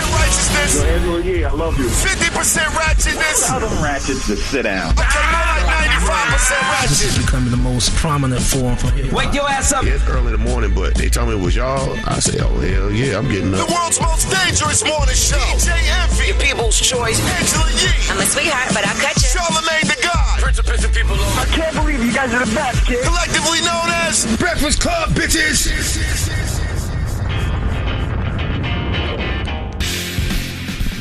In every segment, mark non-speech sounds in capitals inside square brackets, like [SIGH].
righteousness. Yo, Angela Yee, I love you. 50% ratchetness. Tell them ratchets to sit down. Okay, more like 95% ratchet. This is becoming the most prominent form for hip Wake your ass up. Yeah, it's early in the morning, but they told me it was y'all. I say, oh, hell yeah, I'm getting up. The world's most dangerous morning show. DJ Envy. People's choice. Angela Yee. I'm a sweetheart, but I'll cut you. Charlemagne the God. Prince of pissing people off. I can't believe you guys are the best, kid. Collectively known as Breakfast Club, bitches.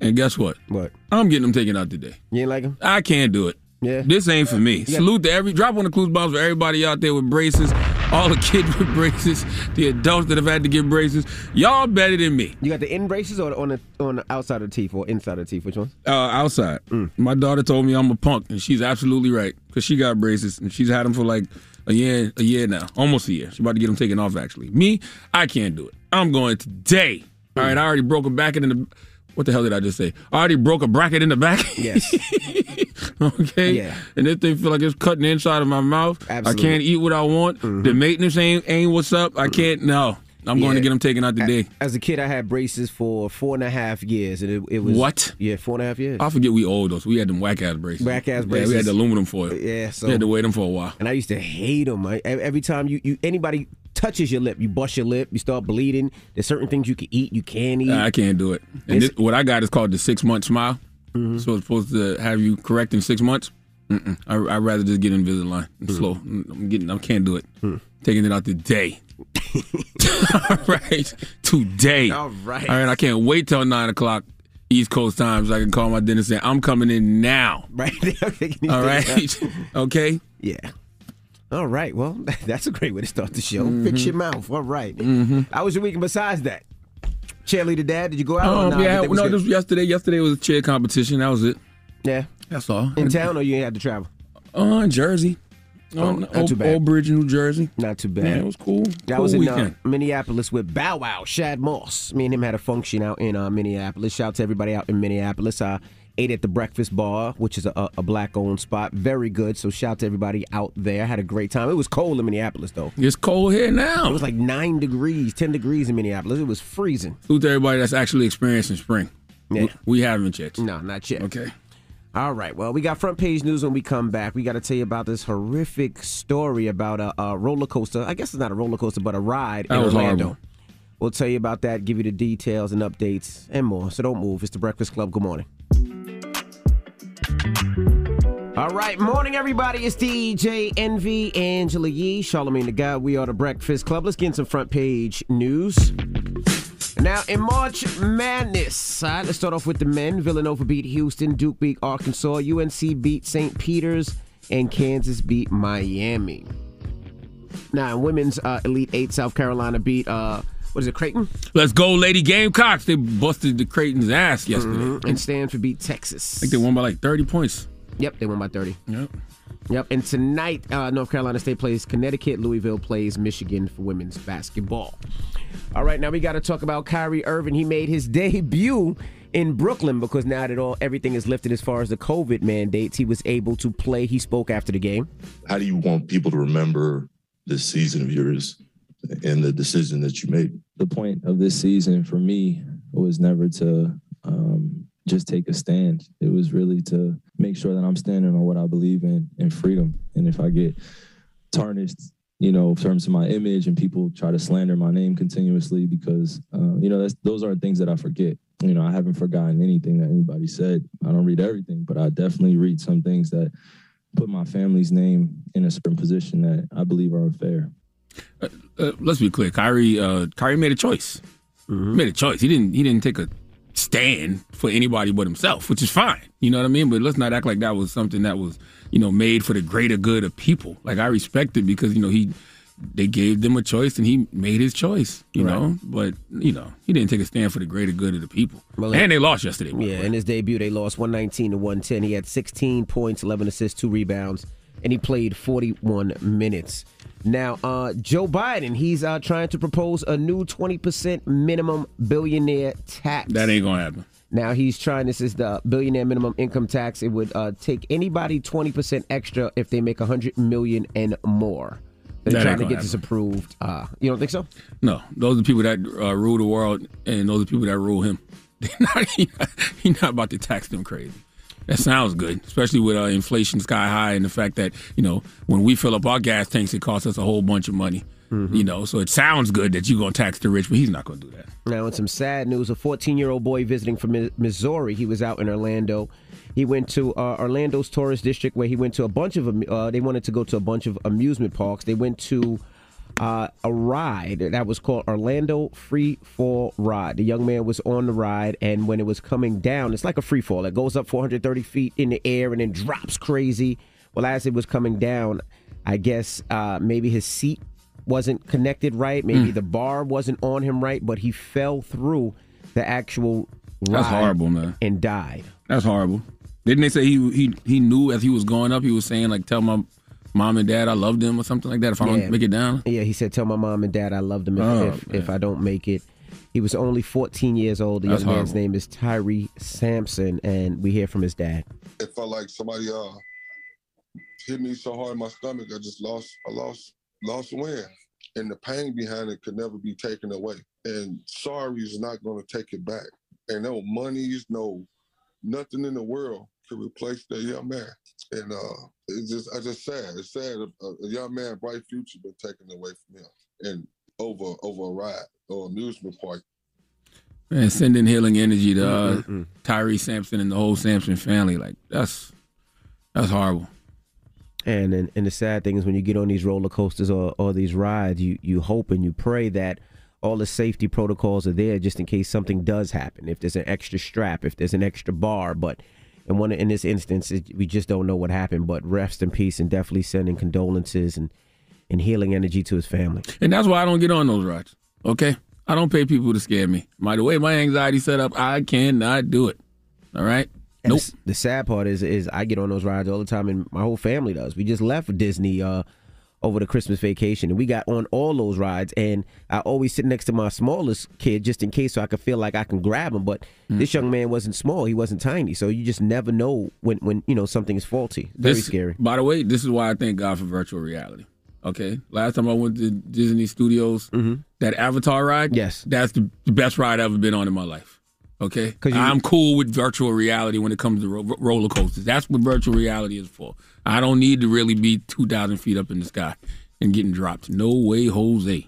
And guess what? What? I'm getting them taken out today. You ain't like them? I can't do it. Yeah. This ain't for me. Salute to every drop on the clues bombs for everybody out there with braces, all the [LAUGHS] kids with braces, the adults that have had to get braces. Y'all better than me. You got the in braces or on the on the outside of the teeth or inside of the teeth? Which one? Uh, outside. My daughter told me I'm a punk, and she's absolutely right because she got braces and she's had them for like a year, a year now, almost a year. She's about to get them taken off. Actually, me, I can't do it. I'm going today. All right, I already broke a bracket in the. What the hell did I just say? I already broke a bracket in the back. Yes. [LAUGHS] okay. Yeah. And this thing feel like it's cutting the inside of my mouth. Absolutely. I can't eat what I want. Mm-hmm. The maintenance ain't ain't what's up. I can't. No, I'm going to get them taken out today. As a kid, I had braces for four and a half years, and it, it was What? Yeah, four and a half years. I forget we old those. So we had them whack ass braces. Whack-ass braces. Yeah, we had the aluminum foil. Yeah, so- we had to wear them for a while. and I used to hate them. I, every time you, you anybody touches your lip, you bust your lip, you start bleeding. There's certain things you can eat, you can't eat. I can't do it. And this, what I got is called the six month smile. Mm-hmm. So it's supposed to have you correct in six months. Mm-mm. I, I'd rather just get Invisalign. I'm hmm. slow. I'm getting. I can't do it. Hmm. Taking it out today. [LAUGHS] [LAUGHS] All right, today. All right. All right. I can't wait till nine o'clock East Coast time so I can call my dentist and say I'm coming in now. right? [LAUGHS] All right. okay. Yeah. All right. Well, [LAUGHS] that's a great way to start the show. Mm-hmm. Fix your mouth. All right. How was your weekend besides that? Cheerleader dad, did you go out? or Um, nah, yeah. No, was yesterday. Yesterday was a cheer competition. That was it. yeah. That's all. In town or you had to travel? Uh, in Jersey. Oh, not Old, too bad. Old Bridge, New Jersey. Not too bad. Man, it was cool. That cool was in uh, Minneapolis with Bow Wow, Shad Moss. Me and him had a function out in uh, Minneapolis. Shout out to everybody out in Minneapolis. I ate at the Breakfast Bar, which is a, a black owned spot. Very good. So shout out to everybody out there. had a great time. It was cold in Minneapolis though. It's cold here now. It was like nine degrees, ten degrees in Minneapolis. It was freezing. To everybody that's actually experiencing spring. Yeah. We, we haven't yet. No, not yet. Okay. All right. Well, we got front page news when we come back. We got to tell you about this horrific story about a, a roller coaster. I guess it's not a roller coaster, but a ride That in Orlando. horrible. We'll tell you about that, give you the details and updates and more. So don't move. It's the Breakfast Club. Good morning. All right, morning everybody. It's DJ Envy, Angela Yee, Charlemagne the God. We are the Breakfast Club. Let's get some front page news. Now, in March Madness, let's start off with the men. Villanova beat Houston, Duke beat Arkansas, UNC beat St. Peter's, and Kansas beat Miami. Now, in women's uh, Elite Eight, South Carolina beat, uh, what is it, Creighton? Let's go, Lady Gamecocks. They busted the Creighton's ass yesterday. Mm-hmm. And Stanford beat Texas. I think they won by like 30 points. Yep, they won by 30. Yep. Yep, and tonight, uh, North Carolina State plays Connecticut. Louisville plays Michigan for women's basketball. All right, now we got to talk about Kyrie Irving. He made his [LAUGHS] debut in Brooklyn because now that all everything is lifted as far as the COVID mandates, he was able to play. He spoke after the game. how do you want people to remember this season of yours and the decision that you made? the point of this season for me was never to um, just take a stand. It was really to make sure that I'm standing on what I believe in and freedom. And if I get tarnished, you know, in terms of my image and people try to slander my name continuously because, uh, you know, that's, those aren't things that I forget. You know, I haven't forgotten anything that anybody said. I don't read everything, but I definitely read some things that put my family's name in a certain position that I believe are unfair. Uh, let's be clear. Kyrie, uh, Kyrie made a choice. Mm-hmm. He made a choice. He didn't. He didn't take a stand for anybody but himself, which is fine. You know what I mean? But let's not act like that was something that was, you know, made for the greater good of people. Like I respect it because you know he they gave them a choice, and he made his choice. You Right. know, but you know, he didn't take a stand for the greater good of the people. Well, and they lost yesterday. Yeah, in his debut, they lost 119 to 110. He had 16 points, 11 assists, two rebounds, and he played 41 minutes. Now, uh, Joe Biden, he's uh, trying to propose a new 20% minimum billionaire tax. that ain't gonna happen. Now he's trying. This is the billionaire minimum income tax. It would uh, take anybody twenty percent extra if they make a hundred million and more. They're That trying to get this approved. Uh, you don't think so? No, those are the people that uh, rule the world, and those are the people that rule him. [LAUGHS] They're not, he, [LAUGHS] not, he not about to tax them crazy. That sounds good, especially with uh, inflation sky high and the fact that you know when we fill up our gas tanks, it costs us a whole bunch of money. Mm-hmm. You know, so it sounds good that you're gonna tax the rich, but he's not gonna do that. Now, in some sad news, a 14 year old boy visiting from Missouri. He was out in Orlando. He went to uh, Orlando's tourist district where he went to a bunch of. Uh, they wanted to go to a bunch of amusement parks. They went to uh, a ride that was called Orlando Free Fall Ride. The young man was on the ride, and when it was coming down, it's like a free fall. It goes up 430 feet in the air and then drops crazy. Well, as it was coming down, I guess uh, maybe his seat wasn't connected right. Maybe the bar wasn't on him right, but he fell through the actual ride That's horrible, man. and died. That's horrible. Didn't they say he he he knew as he was going up, he was saying like, "Tell my mom and dad I love them" or something like that. If I Yeah. don't make it down, Yeah, he said, "Tell my mom and dad I love them if, Oh, if, if I don't make it." He was only 14 years old. The That's young man's horrible. name is Tyree Sampson, and we hear from his dad. it felt like somebody uh hit me so hard in my stomach I just lost I lost lost wind. And the pain behind it could never be taken away. And sorry is not gonna take it back. And no monies, no nothing in the world could replace that young man. And uh it's just I just sad. It's sad a, a young man bright future been taken away from him and over over a ride or amusement park. and sending healing energy to uh, Tyree Sampson and the whole Sampson family, like that's that's horrible. And, and and the sad thing is when you get on these roller coasters or, or these rides, you you hope and you pray that all the safety protocols are there just in case something does happen. If there's an extra strap, if there's an extra bar, but in one in this instance, it, we just don't know what happened. But rest in peace and definitely sending condolences and and healing energy to his family. And that's why I don't get on those rides. Okay, I don't pay people to scare me. By the way my anxiety set up, I cannot do it. All right. And Nope. the, the sad part is is I get on those rides all the time, and my whole family does. We just left Disney uh, over the Christmas vacation, and we got on all those rides. And I always sit next to my smallest kid just in case, so I could feel like I can grab him. But Mm. this young man wasn't small; he wasn't tiny, so you just never know when when you know something is faulty. Very This- scary. By the way, this is why I thank God for virtual reality. Okay, last time I went to Disney Studios, that Avatar ride, Mm-hmm. Yes. that's the best ride I've ever been on in my life. Okay, you- I'm cool with virtual reality when it comes to ro- roller coasters. That's what virtual reality is for. I don't need to really be two thousand feet up in the sky and getting dropped. No way, Jose.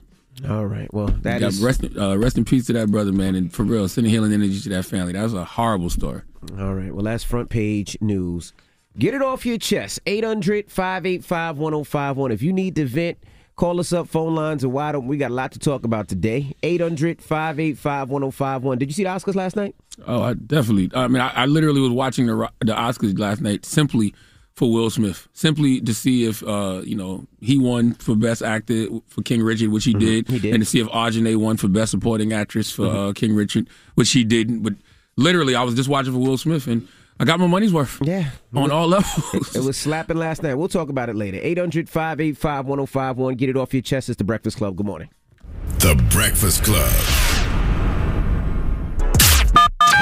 All right, well that is rest, uh, rest in peace to that brother, man, and for real, sending healing energy to that family. That was a horrible story. All right. Well, that's front page news. Get it off your chest. 800 585 1051. If you need to vent, call us up. Phone lines are wide open. We got a lot to talk about today. 800 585 1051. Did you see the Oscars last night? Oh, I definitely. I mean, I, I literally was watching the the Oscars last night simply for Will Smith, simply to see if uh, you know he won for Best Actor for King Richard, which he, did, he did. and to see if Audrey won for Best Supporting Actress for uh, King Richard, which he didn't. But literally, I was just watching for Will Smith, and I got my money's worth. Yeah. on all levels. [LAUGHS] It was slapping last night. We'll talk about it later. 800 585 1051. Get it off your chest. It's the Breakfast Club. Good morning. The Breakfast Club.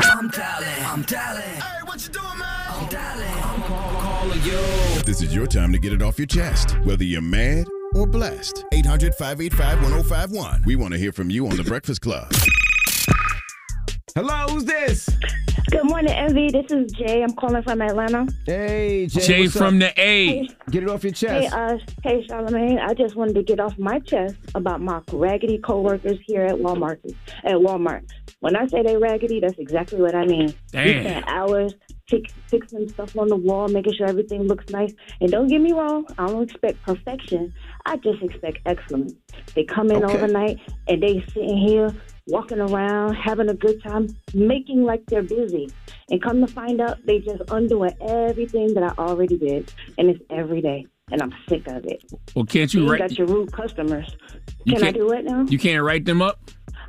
I'm dialing. I'm dialing. Hey, what you doing, man? I'm dialing. I'm calling you. This is your time to get it off your chest, whether you're mad or blessed. 800 585 1051. We want to hear from you on The Breakfast Club. Hello, who's this? Good morning, Envy. This is Jay. I'm calling from Atlanta. Hey, Jay. Jay what's from up? the A. Get it off your Hey, chest. uh, hey, Charlemagne. I just wanted to get off my chest about my raggedy coworkers here at Walmart. At Walmart, when I say they raggedy, that's exactly what I mean. Damn. We Damn. spend hours fix, fixing stuff on the wall, making sure everything looks nice. And don't get me wrong, I don't expect perfection. I just expect excellence. They come in Okay. overnight and they sitting here walking around, having a good time, making like they're busy. And come to find out, they just undoing everything that I already did, and it's every day. and I'm sick of it. Well, can't You you write? got your rude customers. You Can I do it now? You can't write them up.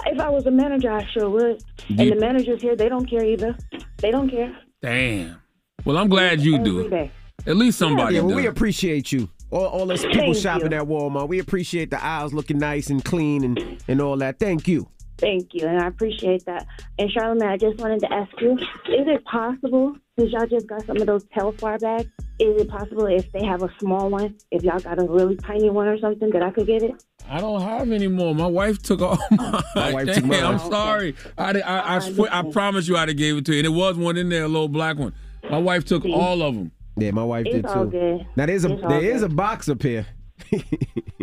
If I was a manager, I sure would. You- And the managers here, they don't care either. They don't care. Damn. Well, I'm glad you do it. day. At least somebody Yeah, well, we appreciate you. All, all us people Thank shopping you. at Walmart. We appreciate the aisles looking nice and clean and, and all that. Thank you. Thank you, and I appreciate that. And Charlemagne, I just wanted to ask you: Is it possible, since y'all just got some of those Telfar bags, is it possible if they have a small one, if y'all got a really tiny one or something, that I could get it? I don't have any more. My wife took all [LAUGHS] mine. My wife Damn, took mine. I'm sorry. I, did- I, I, swear, I promise you I'd have gave it to you. And it was one in there, a little black one. My wife took all of them. Yeah, my wife It's did all too. good. Now there's a It's all there is a box up here.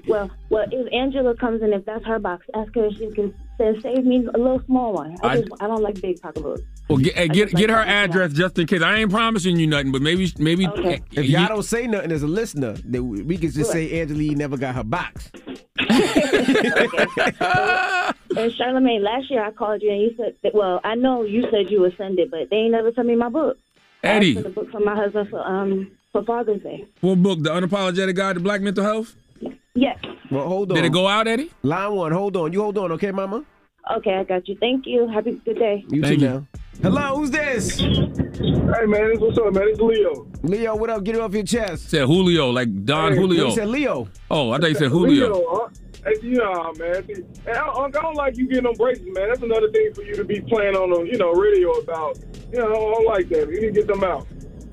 Well, well, if Angela comes in, if that's her box, ask her if she can then save me a little small one. I, I- just I don't like big pocketbooks. Well, get, I get, just get her that. address just in case. I ain't promising you nothing, but maybe maybe Okay. If you- y'all don't say nothing as a listener, then we we can just say Angela never got her box. And Charlemagne, last year I called you and you said, that, well, I know you said you would send it, but they ain't never sent me my book. I Eddie. asked for the book from my husband for um for Father's Day. what book? The Unapologetic Guide to Black Mental Health? Yes. Well, hold on. Did it go out, Eddie? Line one, hold on. You hold on, okay, Mama? Okay, I got you. Thank you. Happy good day. You Thank too you. now. Hello, who's this? Hey man, this what's up, man? It's Leo. Leo, what up? Get it off your chest. Said Julio, like Don Hey, Julio. You said Leo. Oh, I thought you said Julio. Leo, huh? Hey, yeah, man. Hey, I, I don't like you getting them braces, man. That's another thing for you to be playing on the, you know, radio about. You know, I don't like that. You need to get them out.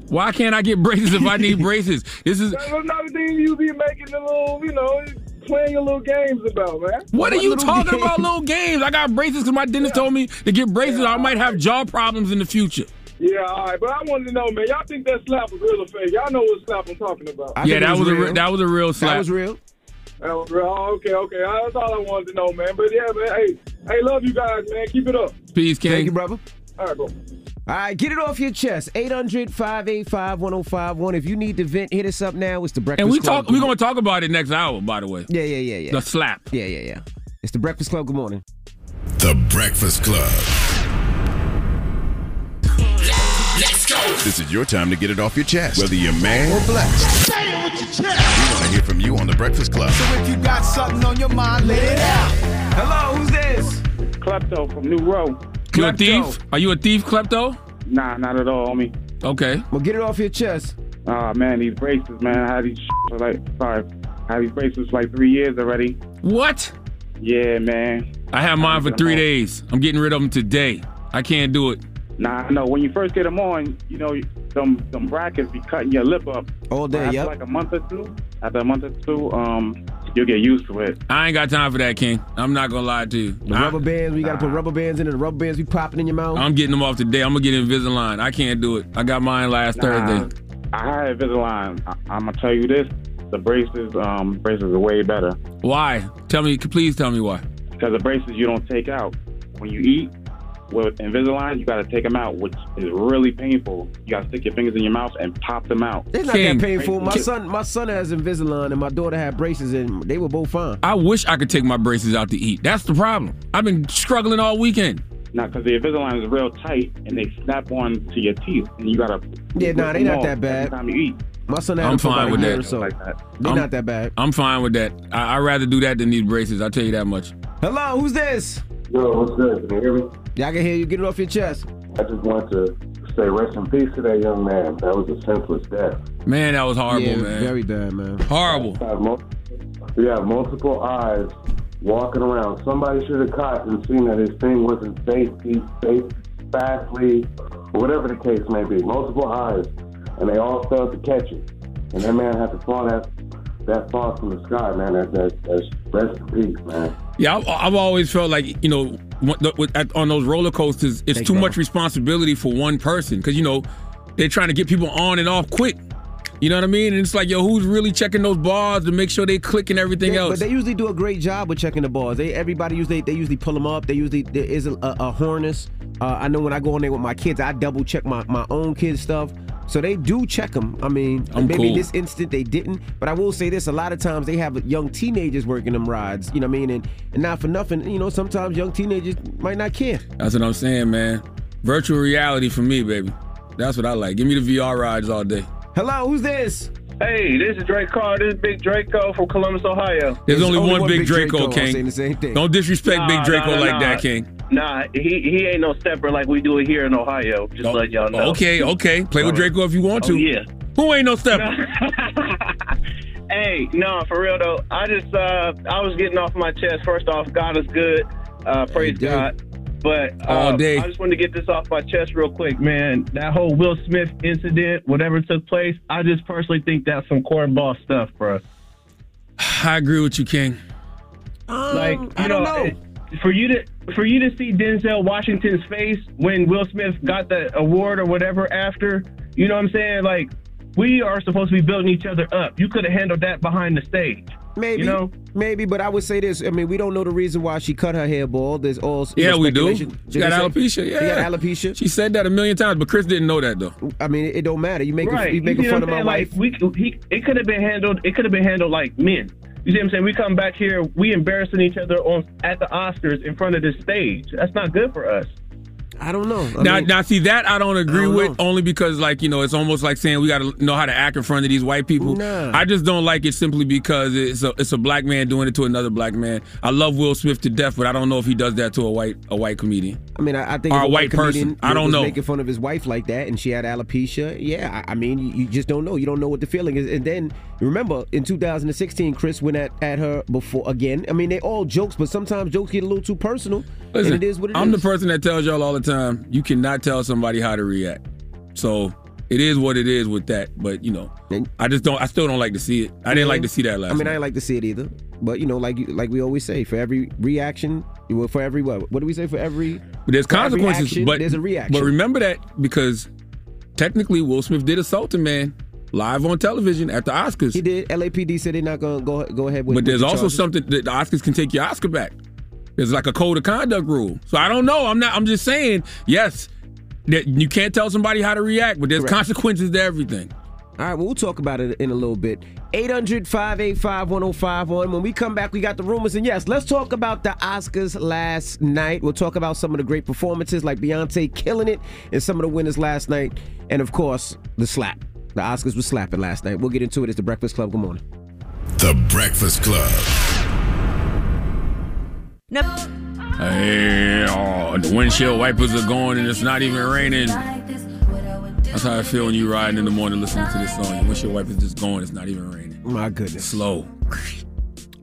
Why can't I get braces if I need [LAUGHS] braces? This is That's another thing you be making the little, you know, playing your little games about, man. What are you talking game? about, little games? I got braces because my dentist told me to get braces. I might have jaw problems in the future. Yeah, all right. But I wanted to know, man. Y'all think that slap was real or fake? Y'all know what slap I'm talking about. I yeah, that was, a real. re- that was a real slap. That was real. That was real. Oh, okay, okay. That's all I wanted to know, man. But yeah, man. Hey, hey, love you guys, man. Keep it up. Peace, King. Thank you, brother. All right, bro. All right, get it off your chest. 800 585 1051. If you need to vent, hit us up now. It's the Breakfast Club. and we Club. talk. We're gonna talk about it next hour. By the way, Yeah, yeah, yeah, yeah. the slap. Yeah, yeah, yeah. It's the Breakfast Club. Good morning. The Breakfast Club. Let's go. This is your time to get it off your chest, whether you're man or black. Say it with your chest. We want to hear from you on the Breakfast Club. So if you got something on your mind, let it out. Hello, who's this? Klepto from New Row. You a thief? Are you a thief, klepto? Nah, not at all, homie. Okay. Well, get it off your chest. Ah, man, these braces, man. I had these for like, sorry, I had these braces for like three years already. What? Yeah, man. I have mine for three days. I'm getting rid of them today. I can't do it. Nah, no. When you first get them on, you know, some some brackets be cutting your lip up. All day, After yep. like a month or two, after a month or two, um, you'll get used to it. I ain't got time for that, King. I'm not gonna lie to you. The I, rubber bands, we got to put rubber bands in it. The rubber bands be popping in your mouth. I'm getting them off today. I'm gonna get Invisalign. I can't do it. I got mine last Nah, Thursday. I had Invisalign. I, I'm gonna tell you this: the braces, um, braces are way better Why? Tell me. Please tell me why. because the braces you don't take out when you eat. With Invisalign, you got to take them out, which is really painful. You got to stick your fingers in your mouth and pop them out. it's not King. that painful. My son, my son has Invisalign, and my daughter had braces, and they were both fine. I wish I could take my braces out to eat. That's the problem. I've been struggling all weekend. Now, because the Invisalign is real tight and they snap on to your teeth, and you gotta. Yeah, nah, they rip them not that bad. Every time you eat, My son had I'm fine with that. so. like that. They're I'm- not that bad. I'm fine with that. I, I'd rather do that than these braces. I'll tell you that much. Hello, who's this? Yo, what's good? Can you hear me? Yeah, I can hear you. Get it off your chest. I just want to say rest in peace to that young man. That was a senseless death. Man, that was horrible, yeah, man. very bad, man. horrible. We have mul- We have multiple eyes walking around. Somebody should have caught and seen that his thing wasn't safety, safe, fastly, whatever the case may be. Multiple eyes, and they all failed to catch it. And that man had to fall that that fall from the sky, man. That, that, that's rest in peace, man. Yeah, I've, I've always felt like you know, with- at- on those roller coasters, it's too much responsibility for one person because you know they're trying to get people on and off quick. You know what I mean? And it's like, yo, who's really checking those bars to make sure they click and everything They- else? But they usually do a great job with checking the bars. They everybody usually they usually pull them up. They usually there is a, a, a harness. Uh, I know when I go in there with my kids, I double check my, my own kids stuff. So they do check them. I mean, I'm maybe cool. this instant they didn't, but I will say this: a lot of times they have young teenagers working them rides. You know what I mean? And and not for nothing, you know, sometimes young teenagers might not care. That's what I'm saying, man. Virtual reality for me, baby. That's what I like. Give me the VR rides all day. Hello, who's this? Hey, this is Drake Carr. This is Big Draco from Columbus, Ohio. There's only, one, Big Draco, King. Don't disrespect Nah, Big Draco nah, like nah. that, King. Nah, he he ain't no stepper like we do it here in Ohio. Just let y'all know. Okay, okay. Play with Draco if you want to. Oh, yeah. Who ain't no stepper? [LAUGHS] Hey, no, for real though. I just uh I was getting off my chest. First off, God is good. Uh praise God. But All um, day. I just wanted to get this off my chest real quick, man. That whole Will Smith incident, whatever took place, I just personally think that's some cornball stuff, bro. [SIGHS] I agree with you, King. Um, like you know, it- for you to for you to see Denzel Washington's face when Will Smith got the award or whatever after, you know what I'm saying? Like we are supposed to be building each other up. You could have handled that behind the stage. Maybe, You know? maybe, but I would say this. I mean, we don't know the reason why she cut her hair bald. There's all Yeah, know, we do. speculation. She got Did they say- alopecia. Yeah, she got alopecia. She said that a million times, but Chris didn't know that though. I mean, it, don't matter. You make right. you making see fun what of I'm my saying? wife. Like we, he, it could have been handled. It could have been handled like men. You see what I'm saying? We come back here, we embarrassing each other on at the Oscars in front of this stage. That's not good for us. I don't know. now, now, see that I don't agree I don't with only because, like, you know, it's almost like saying we got to know how to act in front of these white people. Nah. I just don't like it simply because it's a it's a black man doing it to another black man. I love Will Smith to death, but I don't know if he does that to a white a white comedian. I mean, I, I think Or a a white person. comedian I don't know. Making fun of his wife like that, and she had alopecia. Yeah, I, I mean, you, you just don't know. You don't know what the feeling is. And then remember, in 2016, Chris went at, at her before again. I mean, they all jokes, but sometimes jokes get a little too personal. Listen, and it is what it is. I'm the person that tells y'all all the time you cannot tell somebody how to react. So it is what it is with that. But you know, I just don't. I still don't like to see it. I didn't like mm-hmm. to see that last. I mean, I night. didn't like to see it either. But you know, like you- like we always say, for every reaction, for every what? What do we say? For every But there's for consequences. action, but there's a reaction. But remember that because technically Will Smith did assault a man live on television at the Oscars. he did. LAPD said they're not gonna go go ahead with. but with there's the also something that the Oscars can take your Oscar back. There's like a code of conduct rule. So I don't know. I'm not. I'm just saying. Yes, that you can't tell somebody how to react, but there's Correct. consequences to everything. All right, well, we'll talk about it in a little bit. 800 585 1051. When we come back, we got the rumors. And yes, let's talk about the Oscars last night. We'll talk about some of the great performances like Beyonce killing it and some of the winners last night. And of course, the slap. The Oscars was slapping last night. We'll get into it. It's the Breakfast Club. Good morning. The Breakfast Club. Hey, oh, the windshield wipers are going and it's not even raining. That's how I feel when you riding in the morning listening to this song. Your windshield wipers just going, it's not even raining. My goodness. Slow.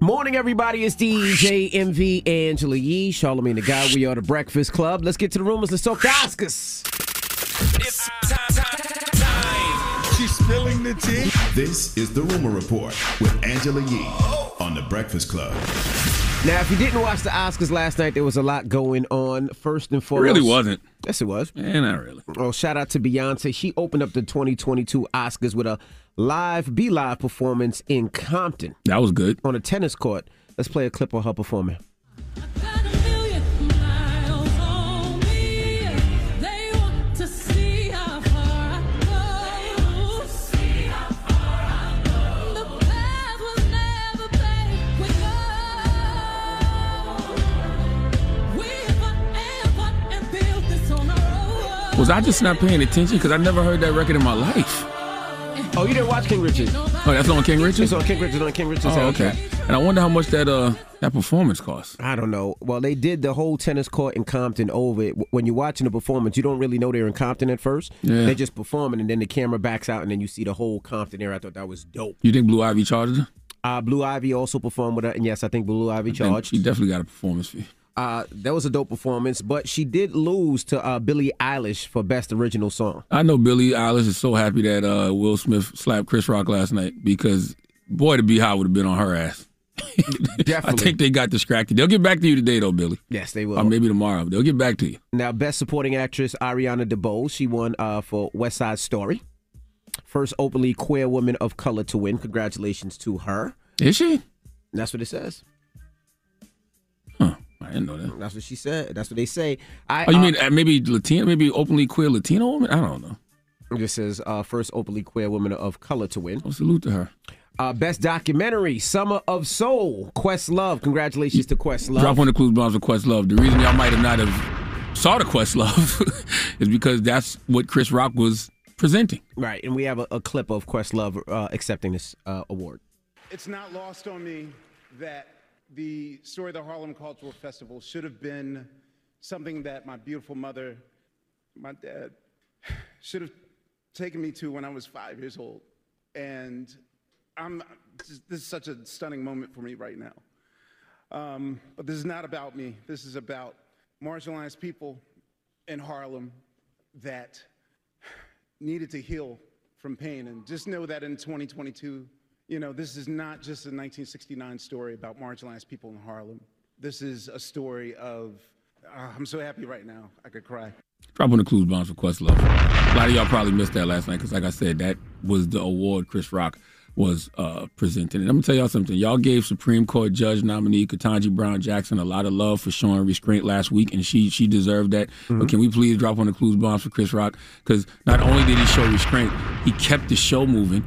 Morning, everybody. It's DJ Envy Angela Yee, Charlemagne the Guy. We are the Breakfast Club. Let's get to the rumors. Let's talk the Oscars. She's spilling the tea. This is the Rumor Report with Angela Yee on the Breakfast Club. Now, if you didn't watch the Oscars last night, there was a lot going on. First and foremost, It really wasn't. Yes, it was. Eh, not really. Oh, shout out to Beyonce. She opened up the 2022 Oscars with a live, be live performance in Compton That was good. on a tennis court. Let's play a clip of her performing. Was I just not paying attention? Because I never heard that record in my life. Oh, you didn't watch King Richard? Oh, that's on King Richard? It's on King Richard on King Richard's Oh, soundtrack. okay. And I wonder how much that uh that performance cost. I don't know. Well, they did the whole tennis court in Compton over it. When you're watching the performance, you don't really know they're in Compton at first. Yeah. They're just performing, and then the camera backs out, and then you see the whole Compton area. I thought that was dope. You think Blue Ivy charged her? Uh, Blue Ivy also performed with her, and yes, I think Blue Ivy charged. She definitely got a performance fee. Uh, that was a dope performance, but she did lose to uh, Billie Eilish for Best Original Song. I know Billie Eilish is so happy that uh, Will Smith slapped Chris Rock last night because boy, the BeyHive would have been on her ass. [LAUGHS] I think they got distracted. They'll get back to you today, though, Billie. Yes, they will. Or maybe tomorrow. They'll get back to you. Now, Best Supporting Actress Ariana DeBose, she won uh, for West Side Story. First openly queer woman of color to win. Congratulations to her. Is she? That's what it says. I didn't know that. That's what she said. That's what they say. I, Oh, you uh, mean uh, maybe Latina, maybe openly queer Latino woman? I don't know. This is uh, first openly queer woman of color to win. Well, salute to her. Uh, best documentary, Summer of Soul, Questlove. Congratulations to Questlove. Drop on the clues bombs with Questlove. The reason y'all might have not have saw the Questlove [LAUGHS] is because that's what Chris Rock was presenting. Right, and we have a, a clip of Questlove uh, accepting this uh, award. It's not lost on me that the story of the Harlem Cultural Festival should have been something that my beautiful mother, my dad, [SIGHS] should have taken me to when I was five years old. And I'm, this is such a stunning moment for me right now. Um, but this is not about me. This is about marginalized people in Harlem that [SIGHS] needed to heal from pain. And just know that in 2022, you know, this is not just a 1969 story about marginalized people in Harlem. This is a story of, uh, I'm so happy right now, I could cry. Drop on the clues bombs for Questlove. A lot of y'all probably missed that last night because, like I said, that was the award Chris Rock was uh, presenting. And I'm gonna tell y'all something. Y'all gave Supreme Court Judge nominee Ketanji Brown Jackson a lot of love for showing restraint last week, and she she deserved that. Mm-hmm. But can we please drop on the clues bombs for Chris Rock? Because not only did he show restraint, he kept the show moving.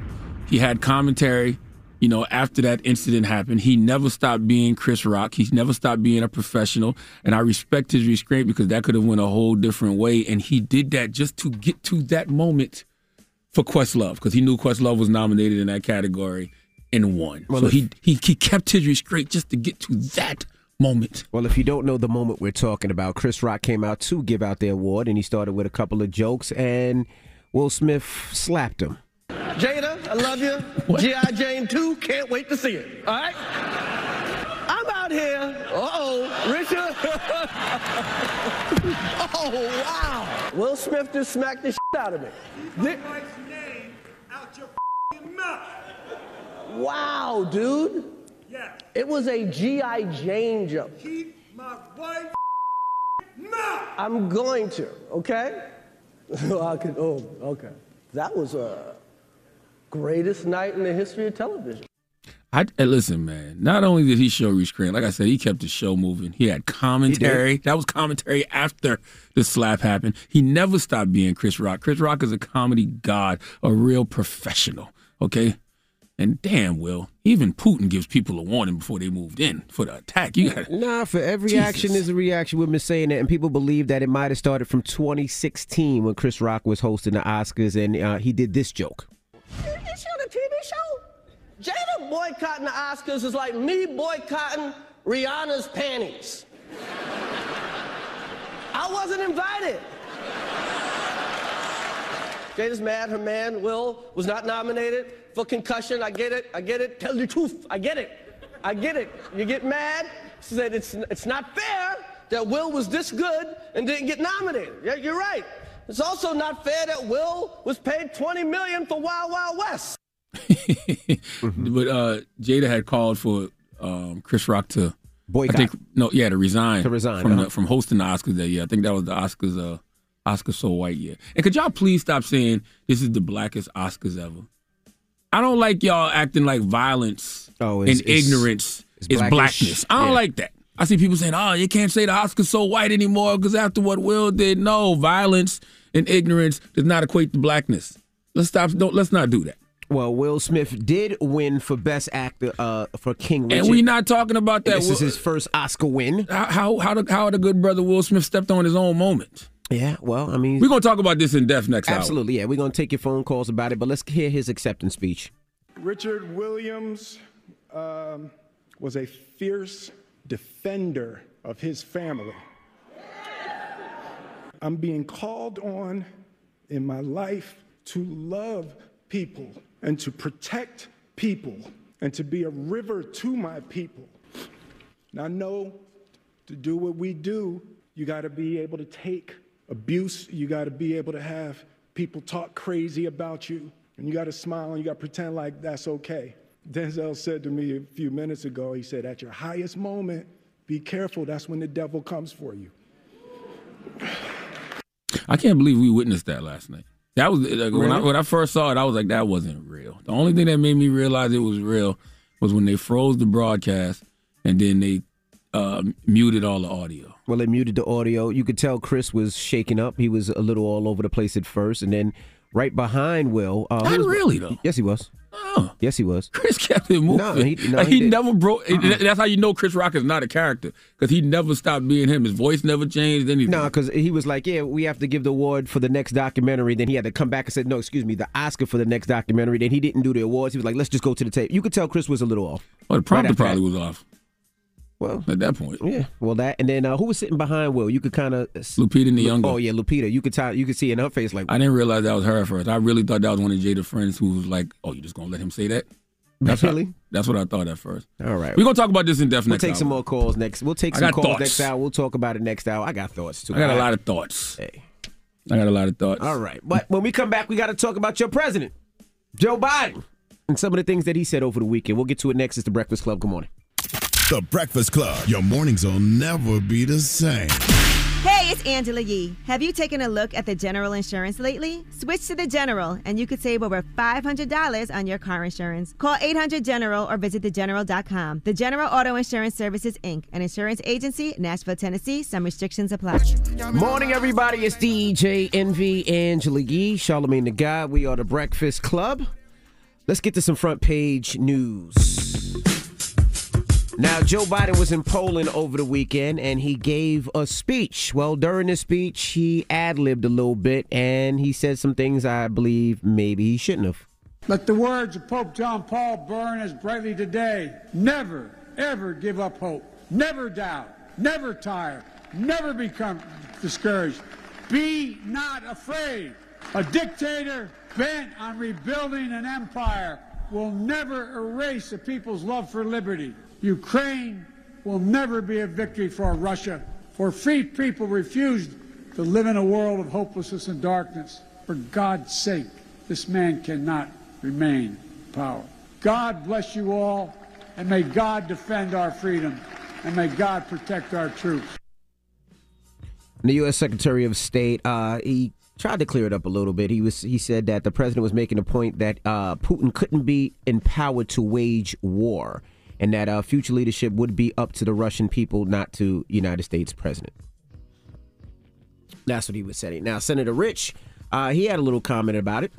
He had commentary. You know, after that incident happened, he never stopped being Chris Rock. He's never stopped being a professional, and I respect his restraint because that could have went a whole different way. And he did that just to get to that moment for Questlove because he knew Questlove was nominated in that category and won. Well, so if, he, he he kept his restraint just to get to that moment. Well, if you don't know the moment we're talking about, Chris Rock came out to give out the award, and he started with a couple of jokes, and Will Smith slapped him. Jada, I love you. G.I. Jane 2, can't wait to see it. All right? I'm out here. Uh-oh, Richard. [LAUGHS] oh, wow. Will Smith just smacked the shit out of me. Keep my wife's name out your mouth. Wow, dude. Yeah. It was a G.I. Jane joke. Keep my wife's mouth. I'm going to, okay? [LAUGHS] I could, oh, okay. That was a greatest night in the history of television. I listen, man. Not only did he show restraint, like I said, he kept the show moving. He had commentary. He that was commentary after the slap happened. He never stopped being Chris Rock. Chris Rock is a comedy god, a real professional. Okay, and damn, Will, even Putin gives people a warning before they moved in for the attack. You got nah. For every Jesus. action is a reaction. We've been saying that, and people believe that it might have started from 2016 when Chris Rock was hosting the Oscars, and uh, he did this joke. Is on a TV show? Jada boycotting the Oscars is like me boycotting Rihanna's panties. I wasn't invited. Jada's mad. Her man, Will, was not nominated for concussion. I get it. I get it. Tell the truth. I get it. I get it. You get mad. She said it's, it's not fair that Will was this good and didn't get nominated. Yeah, you're right. It's also not fair that Will was paid 20 million for Wild Wild West. [LAUGHS] But uh, Jada had called for um, Chris Rock to boycott. I think no, yeah, to resign. To resign from uh-huh. the, from hosting the Oscars that year. I think that was the Oscars. Uh, Oscar so white year. And could y'all please stop saying this is the blackest Oscars ever? I don't like y'all acting like violence oh, and ignorance it's is blackness. I don't yeah. like that. I see people saying, "Oh, you can't say the Oscars so white anymore because after what Will did." No, violence and ignorance does not equate to blackness. Let's stop. Don't let's not do that. Well, Will Smith did win for Best Actor uh, for King Richard, and we're not talking about that. This is his first Oscar win. How how how the, how the good brother Will Smith stepped on his own moment. Yeah, well, I mean, we're gonna talk about this in depth next absolutely, hour. yeah, we're gonna take your phone calls about it, but let's hear his acceptance speech. Richard Williams um, was a fierce defender of his family. I'm being called on in my life to love people and to protect people and to be a river to my people. Now, I know to do what we do, you got to be able to take abuse, you got to be able to have people talk crazy about you, and you got to smile and you got to pretend like that's okay. Denzel said to me a few minutes ago, he said, At your highest moment, be careful. That's when the devil comes for you. I can't believe we witnessed that last night. That was like, really? when I when I first saw it, I was like, that wasn't real. The only thing that made me realize it was real was when they froze the broadcast and then they uh, muted all the audio. Well, they muted the audio. You could tell Chris was shaking up. He was a little all over the place at first, and then right behind Will. Uh, Not was, really though. Yes, he was. No. Yes, he was. Chris kept it moving. No, he- no, Like, he he, never broke. Uh-uh. That's how you know Chris Rock is not a character because he never stopped being him. His voice never changed. Anything. No, because he was like, yeah, we have to give the award for the next documentary. Then he had to come back and said, no, excuse me, the Oscar for the next documentary. Then he didn't do the awards. He was like, let's just go to the tape. You could tell Chris was a little off. Well, the prompter after probably that. was off. Well, at that point, Yeah, well, that and then uh, who was sitting behind Will? You could kind of Lupita Nyong'o. Oh yeah, Lupita. You could tell. You could see in her face like I didn't realize that was her at first. I really thought that was one of Jada's friends who was like, "Oh, you just gonna let him say that?" That's Really? that's what I thought at first. All right. we're gonna talk about this in depth We'll take some more calls next. We'll take some calls thoughts. next hour. We'll talk about it next hour. I got thoughts too. I got a lot of thoughts. Hey. I got a lot of thoughts. All right, but when we come back, we got to talk about your president, Joe Biden, and some of the things that he said over the weekend. We'll get to it next. It's the Breakfast Club. Good morning. The Breakfast Club. Your mornings will never be the same. Hey, it's Angela Yee. Have you taken a look at the General Insurance lately? Switch to the General, and you could save over $500 on your car insurance. Call 800 General or visit thegeneral.com. The General Auto Insurance Services, Inc., an insurance agency, Nashville, Tennessee. Some restrictions apply. Morning, everybody. It's DJ Envy, Angela Yee, Charlemagne the God. We are the Breakfast Club. Let's get to some front page news. Now, Joe Biden was in Poland over the weekend and he gave a speech. Well, during the speech, he ad libbed a little bit and he said some things I believe maybe he shouldn't have. Let the words of Pope John Paul burn as brightly today. Never, ever give up hope. Never doubt. Never tire. Never become discouraged. Be not afraid. A dictator bent on rebuilding an empire will never erase a people's love for liberty. Ukraine will never be a victory for Russia, for free people refused to live in a world of hopelessness and darkness. For God's sake, this man cannot remain in power. God bless you all, and may God defend our freedom, and may God protect our troops. The U.S. Secretary of State, uh, he tried to clear it up a little bit. He was he said that the president was making a point that uh, Putin couldn't be empowered to wage war, and that uh, future leadership would be up to the Russian people, not to United States president. That's what he was saying. Now, Senator Risch, uh, he had a little comment about it.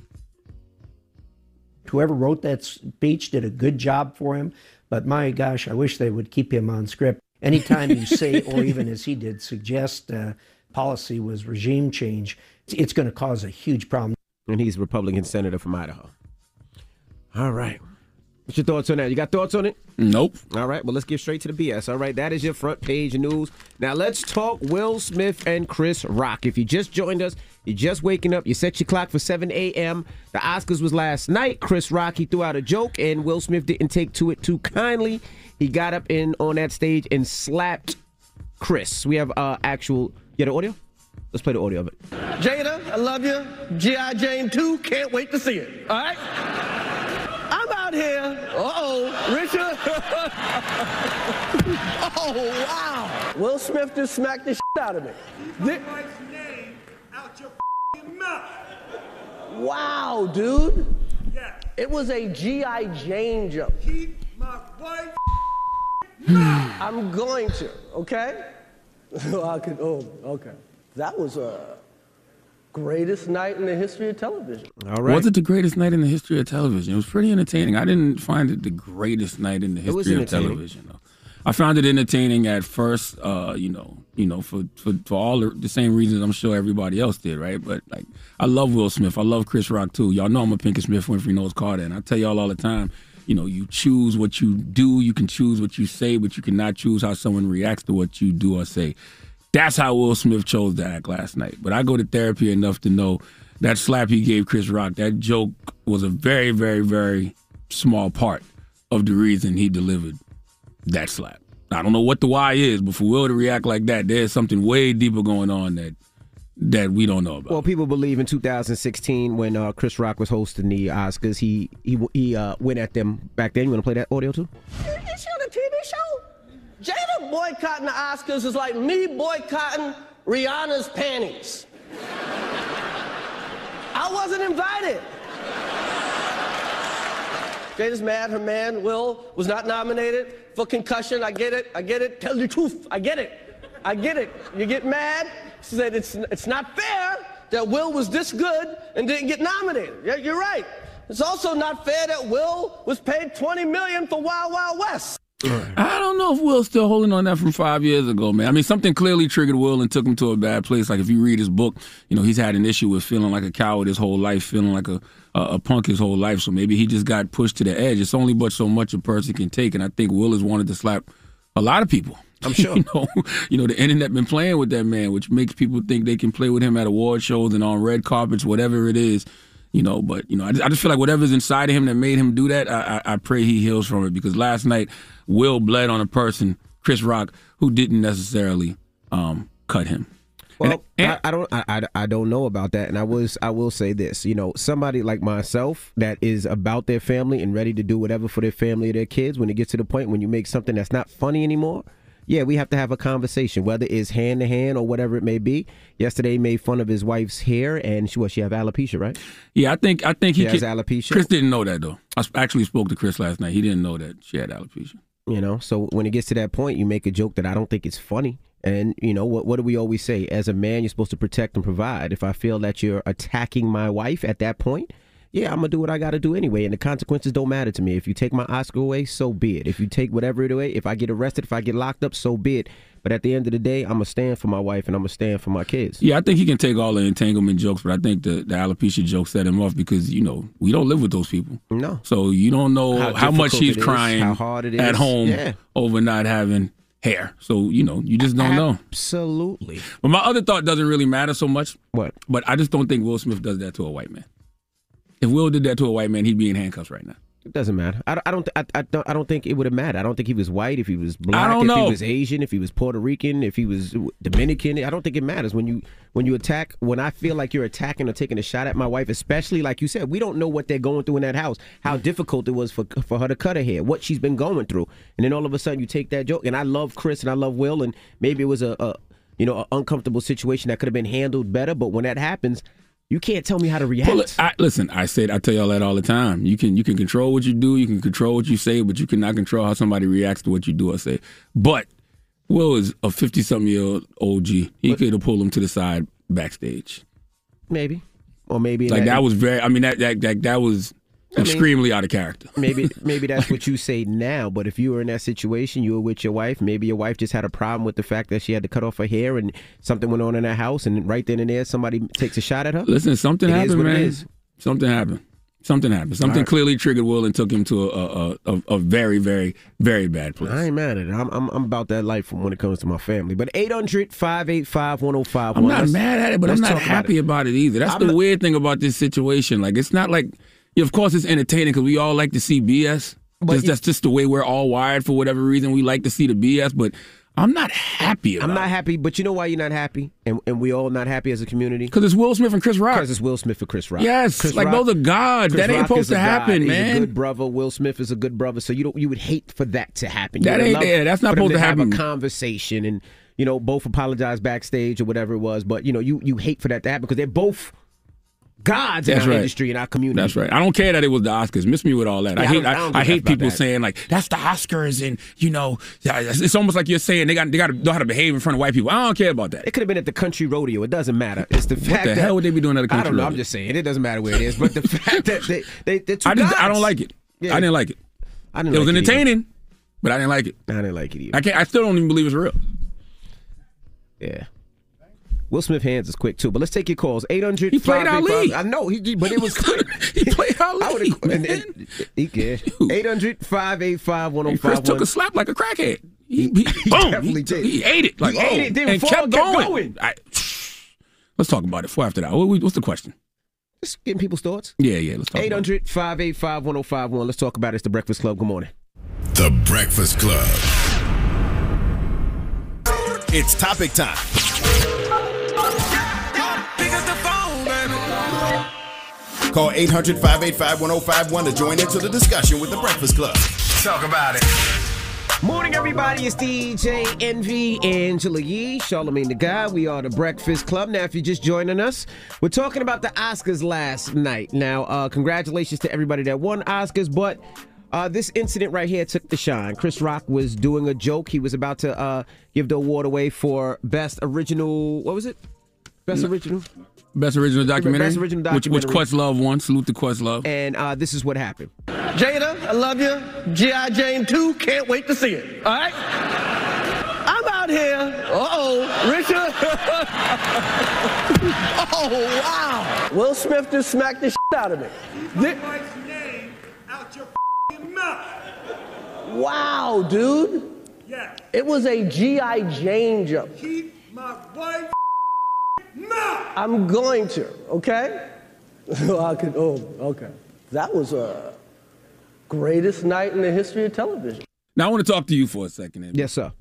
Whoever wrote that speech did a good job for him, but my gosh, I wish they would keep him on script. Anytime you say, [LAUGHS] or even as he did, suggest uh, policy was regime change, it's, it's going to cause a huge problem. And he's a Republican senator from Idaho. All right. What's your thoughts on that? You got thoughts on it? Nope. All right. Well, let's get straight to the BS. All right. That is your front page news. Now, let's talk Will Smith and Chris Rock. If you just joined us, you're just waking up, you set your clock for 7 a.m. The Oscars was last night. Chris Rock, he threw out a joke, and Will Smith didn't take to it too kindly. He got up in on that stage and slapped Chris. We have uh actual. You got the audio? Let's play the audio of it. Jada, I love you. G.I. Jane 2, can't wait to see it. All right? Out here. Uh-oh, Richard. [LAUGHS] oh, wow. Will Smith just smacked the shit out of me. Thi- Wow, dude. Yeah. It was a G.I. Jane joke. I'm going to, okay? [LAUGHS] I could, oh, okay. That was a greatest night in the history of television. All right. Was it the greatest night in the history of television? It was pretty entertaining. I didn't find it the greatest night in the history of entertaining. television. Though. I found it entertaining at first. Uh, you know, you know, for, for for all the, the same reasons I'm sure everybody else did, right? But like, I love Will Smith. I love Chris Rock too. Y'all know I'm a Pinkett Smith Winfrey Knowles Carter, and I tell y'all all the time. You know, you choose what you do. You can choose what you say, but you cannot choose how someone reacts to what you do or say. That's how Will Smith chose to act last night. But I go to therapy enough to know that slap he gave Chris Rock, that joke was a very, very, very small part of the reason he delivered that slap. I don't know what the why is, but for Will to react like that, there's something way deeper going on that that we don't know about. Well, people believe in 2016 when uh, Chris Rock was hosting the Oscars, he he he uh, went at them back then. You want to play that audio too? Is she on a TV show? Jada boycotting the Oscars is like me boycotting Rihanna's panties. I wasn't invited. Jada's mad. Her man, Will, was not nominated for concussion. I get it. I get it. Tell the truth. I get it. I get it. You get mad. She said it's, it's not fair that Will was this good and didn't get nominated. Yeah, you're right. It's also not fair that Will was paid 20 million for Wild Wild West. I don't know if Will's still holding on that from five years ago, man. I mean, something clearly triggered Will and took him to a bad place. Like if you read his book, you know, he's had an issue with feeling like a coward his whole life, feeling like a a, a punk his whole life. So maybe he just got pushed to the edge. It's only but so much a person can take, and I think Will has wanted to slap a lot of people. I'm [LAUGHS] sure. you know, you know, the internet been playing with that man, which makes people think they can play with him at award shows and on red carpets, whatever it is. You know, but you know, I just, I just feel like whatever's inside of him that made him do that, I, I, I pray he heals from it. Because last night, Will bled on a person, Chris Rock, who didn't necessarily um, cut him. Well, I, I don't, I, I, I don't know about that, and I was, I will say this. You know, somebody like myself that is about their family and ready to do whatever for their family or their kids. When it gets to the point when you make something that's not funny anymore, yeah, we have to have a conversation, whether it's hand to hand or whatever it may be. Yesterday, he made fun of his wife's hair, and she, what, she have alopecia, right? Yeah, I think I think he She has can- alopecia? Chris didn't know that though. I actually spoke to Chris last night. He didn't know that she had alopecia. You know, so when it gets to that point, you make a joke that I don't think is funny. And you know what? What do we always say? As a man, you're supposed to protect and provide. If I feel that you're attacking my wife at that point, yeah, I'm gonna do what I got to do anyway, and the consequences don't matter to me. If you take my Oscar away, so be it. If you take whatever it away, if I get arrested, if I get locked up, so be it. But at the end of the day, I'm gonna stand for my wife and I'm gonna stand for my kids. Yeah, I think he can take all the entanglement jokes, but I think the, the alopecia joke set him off because you know we don't live with those people. No. So you don't know How how, much he's is, crying how hard it at home Yeah. over not having hair. So you know you just don't know. Absolutely. But my other thought doesn't really matter so much. What? But I just don't think Will Smith does that to a white man. If Will did that to a white man, he'd be in handcuffs right now. It doesn't matter. I, I don't. I, I don't. I don't think it would have mattered. I don't think he was white. If he was black. don't if know. he was Asian. If he was Puerto Rican. If he was Dominican. I don't think it matters when you when you attack. When I feel like you're attacking or taking a shot at my wife, especially like you said, we don't know what they're going through in that house. How difficult it was for for her to cut her hair. What she's been going through. And then all of a sudden you take that joke. And I love Chris and I love Will. And maybe it was a, a you know an uncomfortable situation that could have been handled better. But when that happens, you can't tell me how to react. It- I, listen, I said I tell y'all that all the time. You can you can control what you do, you can control what you say, but you cannot control how somebody reacts to what you do or say. But Will is a fifty something year old OG. He could have pulled him to the side backstage. Maybe. Or maybe Like that was very. I mean that that that, that was I mean- extremely out of character. [LAUGHS] maybe maybe that's what you say now, but if you were in that situation, you were with your wife, maybe your wife just had a problem with the fact that she had to cut off her hair and something went on in that house and right then and there somebody takes a shot at her. Listen, something It happened, man. Something happened. Something happened. Something right. clearly triggered Will and took him to a a, a, a very very very bad place. I ain't mad at it. I'm, I'm, I'm about that life when it comes to my family. But 800 585 1051. I'm not mad at it, but I'm not happy about it either. That's the weird thing about this situation. Like, it's not like, yeah, of course, it's entertaining because we all like to see BS. Just, that's just the way we're all wired for whatever reason. We like to see the BS, but I'm not happy about I'm not happy, but you know why you're not happy? And, and we all not happy as a community? Because it's Will Smith and Chris Rock. Because it's Will Smith and Chris Rock. Yes, Chris like those are gods. That ain't Rock supposed to happen, god. man. He's a good brother. Will Smith is a good brother. So you don't you would hate for that to happen. You That ain't there. That's not supposed to have happen. a conversation and you know both apologize backstage or whatever it was. But you know you you hate for that to happen because they're both gods in our right. industry in our community. That's right. I don't care that it was the Oscars. Miss me with all that. I Yeah, I hate. I I, I, hate people that. saying like that's the Oscars, and you know, it's almost like you're saying they got they got to know how to behave in front of white people. I don't care about that. It could have been at the country rodeo. It doesn't matter. It's the fact What the that hell would they be doing at the country don't know. rodeo? I'm just saying it doesn't matter where it is, but the [LAUGHS] fact that they they they're two I just I don't like it. Yeah. I didn't like it. I didn't it was like it entertaining, but I didn't like it. I didn't like it either. I can't. I still don't even believe it's real. Yeah. Will Smith hands is quick too, but let's take your calls. 800 He played Ali. I know, he, but it was quick. [LAUGHS] he played Ali. I would have. and- and- He can. 800 585 And Chris took a slap like a crackhead. He, he, [LAUGHS] He boom, definitely he, did. He ate it like He oh, ate it, then and fall, kept kept going. going. I- let's talk about it. For after that, what what's the question? Just getting people's thoughts. Yeah, yeah. Let's talk. 800 585 1051. Let's talk about it. It's the Breakfast Club. Good morning. The Breakfast Club. It's topic time. Call 800 585 1051 to join into the discussion with the Breakfast Club. Talk about it. Morning, everybody. It's DJ Envy, Angela Yee, Charlemagne the Guy. We are the Breakfast Club. Now, if you're just joining us, we're talking about the Oscars last night. Now, uh, congratulations to everybody that won Oscars, but uh, this incident right here took the shine. Chris Rock was doing a joke. He was about to uh, give the award away for Best Original, what was it? Best original. Best original documentary. Best original Which, which documentary. Questlove won. Salute to Questlove. And uh, this is what happened. Jada, I love you. G.I. Jane 2, can't wait to see it. All right? I'm out here. Uh-oh, Richard. [LAUGHS] oh, wow. Will Smith just smacked the shit out of me. Thi- Wow, dude. Yeah. It was a G.I. Jane jump. Keep my wife I'm going to, okay? [LAUGHS] I could, oh, okay. That was a greatest night in the history of television. Now I want to talk to you for a second. Amy. Yes, sir.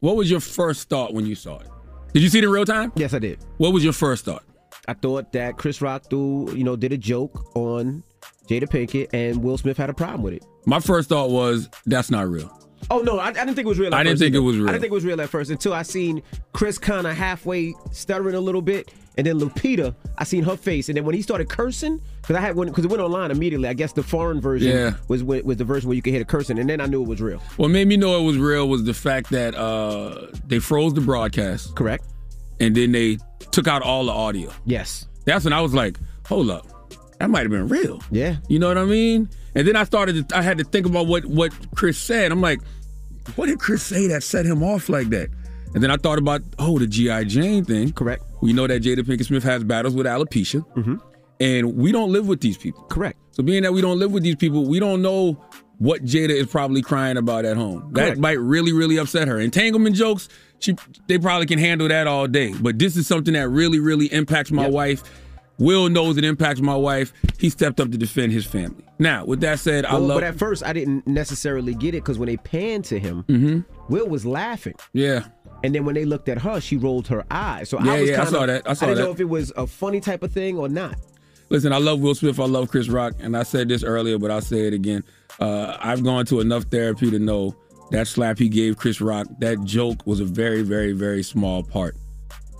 What was your first thought when you saw it? Did you see it in real time? Yes, I did. What was your first thought? I thought that Chris Rock threw, you know, did a joke on Jada Pinkett, and Will Smith had a problem with it. My first thought was that's not real. Oh no, I, I didn't think it was real. At I didn't think it was real. I didn't think it was real at first until I seen Chris kind of halfway stuttering a little bit, and then Lupita, I seen her face, and then when he started cursing, because I had because it went online immediately. I guess the foreign version Yeah. was was the version where you could hear the cursing, and then I knew it was real. What made me know it was real was the fact that uh, they froze the broadcast. Correct. And then they took out all the audio. Yes. That's when I was like, hold up. That might have been real. Yeah. You know what I mean? And then I started to, I had to think about what what Chris said. I'm like, what did Chris say that set him off like that? And then I thought about, oh, the G.I. Jane thing. Correct. We know that Jada Pinkett Smith has battles with alopecia. Mm-hmm. And we don't live with these people. Correct. So being that we don't live with these people, we don't know what Jada is probably crying about at home. That Correct. might really, really upset her. Entanglement jokes, she they probably can handle that all day. But this is something that really, really impacts my wife. Will knows it impacts my wife. He stepped up to defend his family. Now, with that said, I Well, love but at first I didn't necessarily get it because when they panned to him, Mm-hmm. Will was laughing. Yeah. And then when they looked at her, she rolled her eyes. So Yeah, I was yeah, I kinda, saw that. I saw didn't that. know if it was a funny type of thing or not. Listen, I love Will Smith. I love Chris Rock, and I said this earlier, but I'll say it again. Uh, I've gone to enough therapy to know that slap he gave Chris Rock, that joke was a very, very, very small part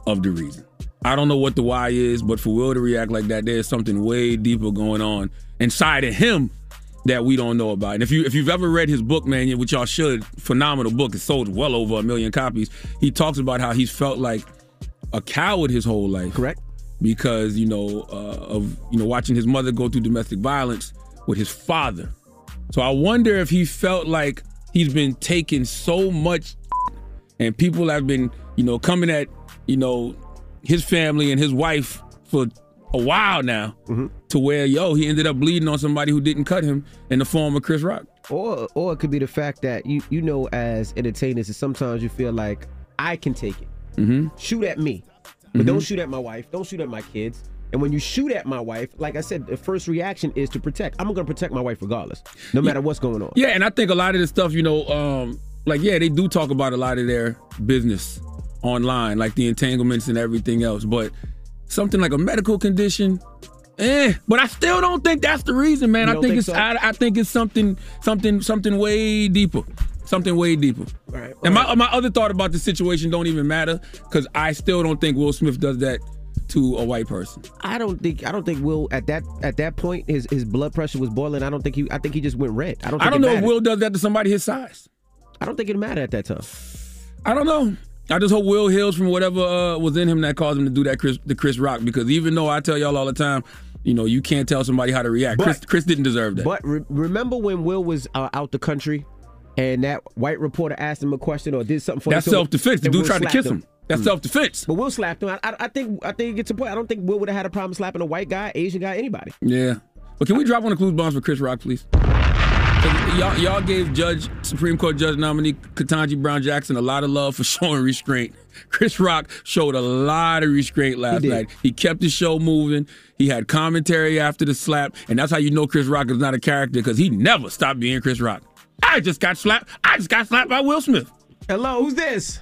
of the reason. I don't know what the why is, but for Will to react like that, there's something way deeper going on inside of him that we don't know about. And if you if you've ever read his book, man, which y'all should, phenomenal book. It sold well over a million copies. He talks about how he's felt like a coward his whole life. Correct. Because you know uh, of you know watching his mother go through domestic violence with his father. So I wonder if he felt like he's been taking so much, and people have been you know coming at you know his family and his wife for a while now, to where yo he ended up bleeding on somebody who didn't cut him in the form of Chris Rock. Or or it could be the fact that you you know as entertainers sometimes you feel like I can take it. Mm-hmm. Shoot at me. But don't shoot at my wife. Don't shoot at my kids. And when you shoot at my wife, like I said, the first reaction is to protect. I'm gonna protect my wife regardless, no matter what's going on. Yeah, and I think a lot of the stuff, you know, um, like yeah, they do talk about a lot of their business online, like the entanglements and everything else. But something like a medical condition, eh. But I still don't think that's the reason, man. I think, think it's so? I, I think it's something something something way deeper. Something way deeper. Right. And my my other thought about the situation don't even matter because I still don't think Will Smith does that to a white person. I don't think I don't think Will at that at that point his his blood pressure was boiling. I don't think he I think he just went red. I don't. Think I don't know if. Will does that to somebody his size. I don't think it mattered at that time. I don't know. I just hope Will heals from whatever uh, was in him that caused him to do that Chris, the Chris Rock. Because even though I tell y'all all the time, you know, you can't tell somebody how to react. Chris, Chris didn't deserve that. But re- remember when Will was uh, out the country, and that white reporter asked him a question or did something for That's self-defense. The dude Will tried to kiss him. That's self-defense. But Will slapped him. I, I, I think I think it gets a point. I don't think Will would have had a problem slapping a white guy, Asian guy, anybody. Yeah. But can we drop on the clues bombs for Chris Rock, please? 'Cause Y'all, y'all gave Judge Supreme Court Judge nominee Ketanji Brown Jackson a lot of love for [LAUGHS] showing restraint. Chris Rock showed a lot of restraint last did. night. He kept the show moving. He had commentary after the slap, and that's how you know Chris Rock is not a character because he never stopped being Chris Rock. I just got slapped. I just got slapped by Will Smith. Hello, who's this?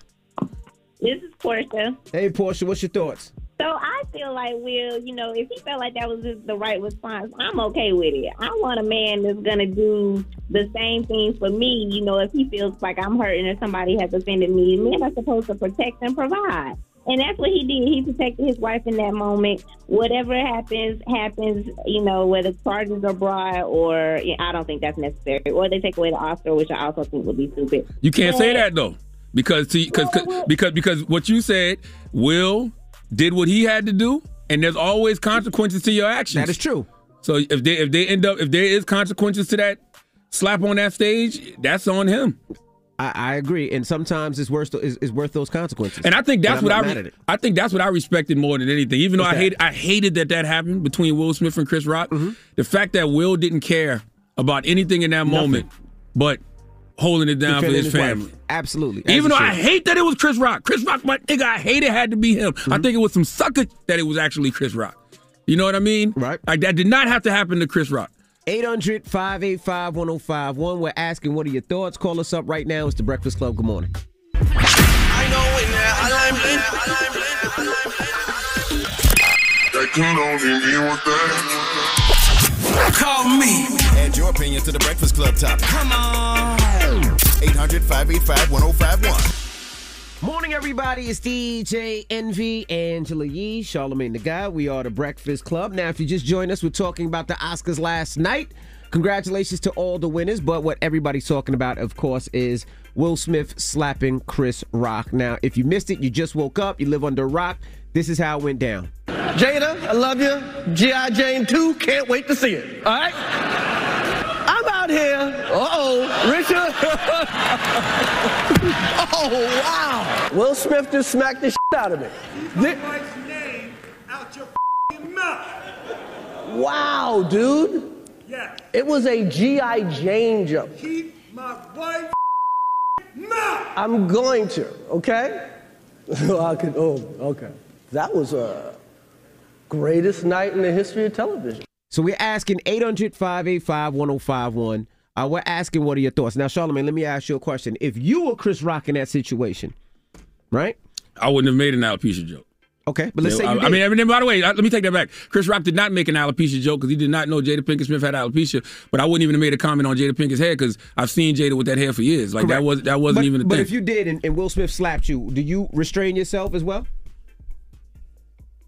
This is Portia. Hey, Portia, what's your thoughts? So I feel like Will, you know, if he felt like that was just the right response, I'm okay with it. I want a man that's gonna do the same thing for me. You know, if he feels like I'm hurting or somebody has offended me, men are supposed to protect and provide. And that's what he did. He protected his wife in that moment. Whatever happens, happens, you know, whether charges are brought or I don't think that's necessary. Or they take away the Oscar, which I also think would be stupid. You can't say that though, because to, cause, cause- because because what you said, Will did what he had to do, and there's always consequences to your actions. That is true. So if they if they end up if there is consequences to that slap on that stage, that's on him. I, I agree, and sometimes it's worth it's, is worth those consequences. And I think that's what I it. I think that's what I respected more than anything. Even though What's I hate I hated that that happened between Will Smith and Chris Rock. Mm-hmm. The fact that Will didn't care about anything in that moment, but holding it down Defending for his wife. family. Absolutely. As Even he though I hate that it was Chris Rock. Chris Rock, my nigga, I hate it had to be him. Mm-hmm. I think it was some sucker that it was actually Chris Rock. You know what I mean? Right. Like that did not have to happen to Chris Rock. 800 585 1051. We're asking, what are your thoughts? Call us up right now. It's the Breakfast Club. Good morning. That can only mean one thing. Call me. Add your opinion to the Breakfast Club topic. Come on. 800 585 1051. Morning, everybody. It's DJ Envy, Angela Yee, Charlemagne the Guy. We are the Breakfast Club. Now, if you just joined us, we're talking about the Oscars last night. Congratulations to all the winners, but what everybody's talking about, of course, is Will Smith slapping Chris Rock. Now, if you missed it, you just woke up, you live under a rock. This is how it went down. Jada, I love you. G.I. Jane 2, can't wait to see it. All right? I'm here. Uh-oh, Richard. [LAUGHS] oh, wow. Will Smith just smacked the shit out of me. Dick's name out your mouth! Wow, dude. Yeah. It was a G.I. Jane jump. Keep my wife I'm going to, okay? [LAUGHS] I could, oh, okay. That was a greatest night in the history of television. So we're asking 800 585 1051. Uh, We're asking, what are your thoughts? Now, Charlemagne, let me ask you a question. If you were Chris Rock in that situation, right? I wouldn't have made an alopecia joke. Okay, but let's say you I. I mean, I mean, by the way, let me take that back. Chris Rock did not make an alopecia joke because he did not know Jada Pinkett Smith had alopecia. But I wouldn't even have made a comment on Jada Pinkett's hair because I've seen Jada with that hair for years. Like that was that wasn't but, even a But thing. if you did and, and Will Smith slapped you, do you restrain yourself as well?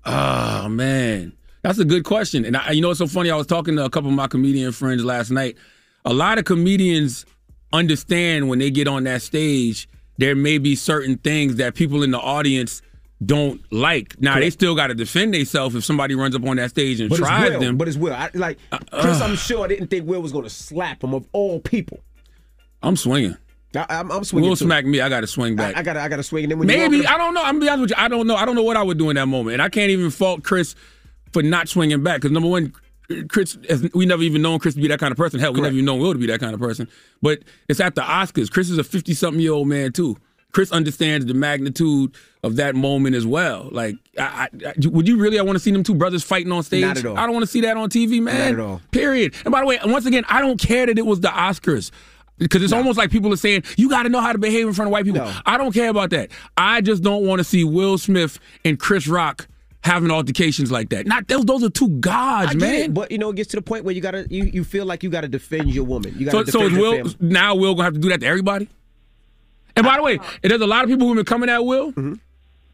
Oh man, that's a good question. And I, you know, it's so funny. I was talking to a couple of my comedian friends last night. A lot of comedians understand when they get on that stage, there may be certain things that people in the audience don't like. Now they still got to defend themselves if somebody runs up on that stage and But tries Will. them. But it's Will. I, like uh, Chris, uh. I'm sure I didn't think Will was going to slap him of all people. I'm swinging. I, I'm, I'm swinging. Will too. smack me. I got to swing back. I, I got. I got to swing. And then when Maybe I don't know. I'm gonna be honest with you. I don't know. I don't know what I would do in that moment, and I can't even fault Chris for not swinging back because number one, Chris, we never even known Chris to be that kind of person. Hell, we never even known Will to be that kind of person. But it's at the Oscars. Chris is a 50 something year old man too. Chris understands the magnitude of that moment as well. Like, I, I, would you really? I want to see them two brothers fighting on stage. Not at all. I don't want to see that on TV, man. Not at all. Period. And by the way, once again, I don't care that it was the Oscars. Because it's almost like people are saying, you got to know how to behave in front of white people. No. I don't care about that. I just don't want to see Will Smith and Chris Rock having altercations like that. Not those, those are two gods, I get man. it, but you know, it gets to the point where you gotta, you, you feel like you gotta defend your woman. You gotta so defend is your Will family. now Will gonna have to do that to everybody? And by the way, there's a lot of people who've been coming at Will. Mm-hmm.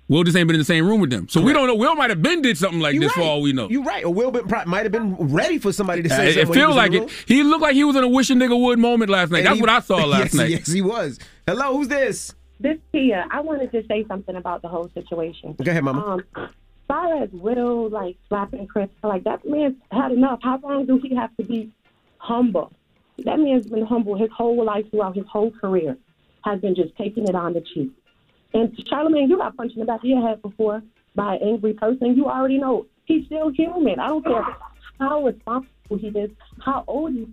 Will just ain't been in the same room with them, so we don't know. Will might have been did something like You this for all we know. You're right. Or Will might have been ready for somebody to Uh, say it something. when he feels was in like the it. He looked like he was in a wishing nigga would moment last night. And That's he- what I saw [LAUGHS] last yes, night. Yes, he was. Hello, who's this? This Tia, I wanted to say something about the whole situation. Go ahead, Mama. Um, as far as Will like slapping Chris, like that man's had enough. How long do he have to be humble? That man's been humble his whole life throughout his whole career. Has been just taking it on the cheek. And Charlemagne, you got punched in the back of your head before by an angry person. You already know he's still human. I don't care how responsible he is, how old he is.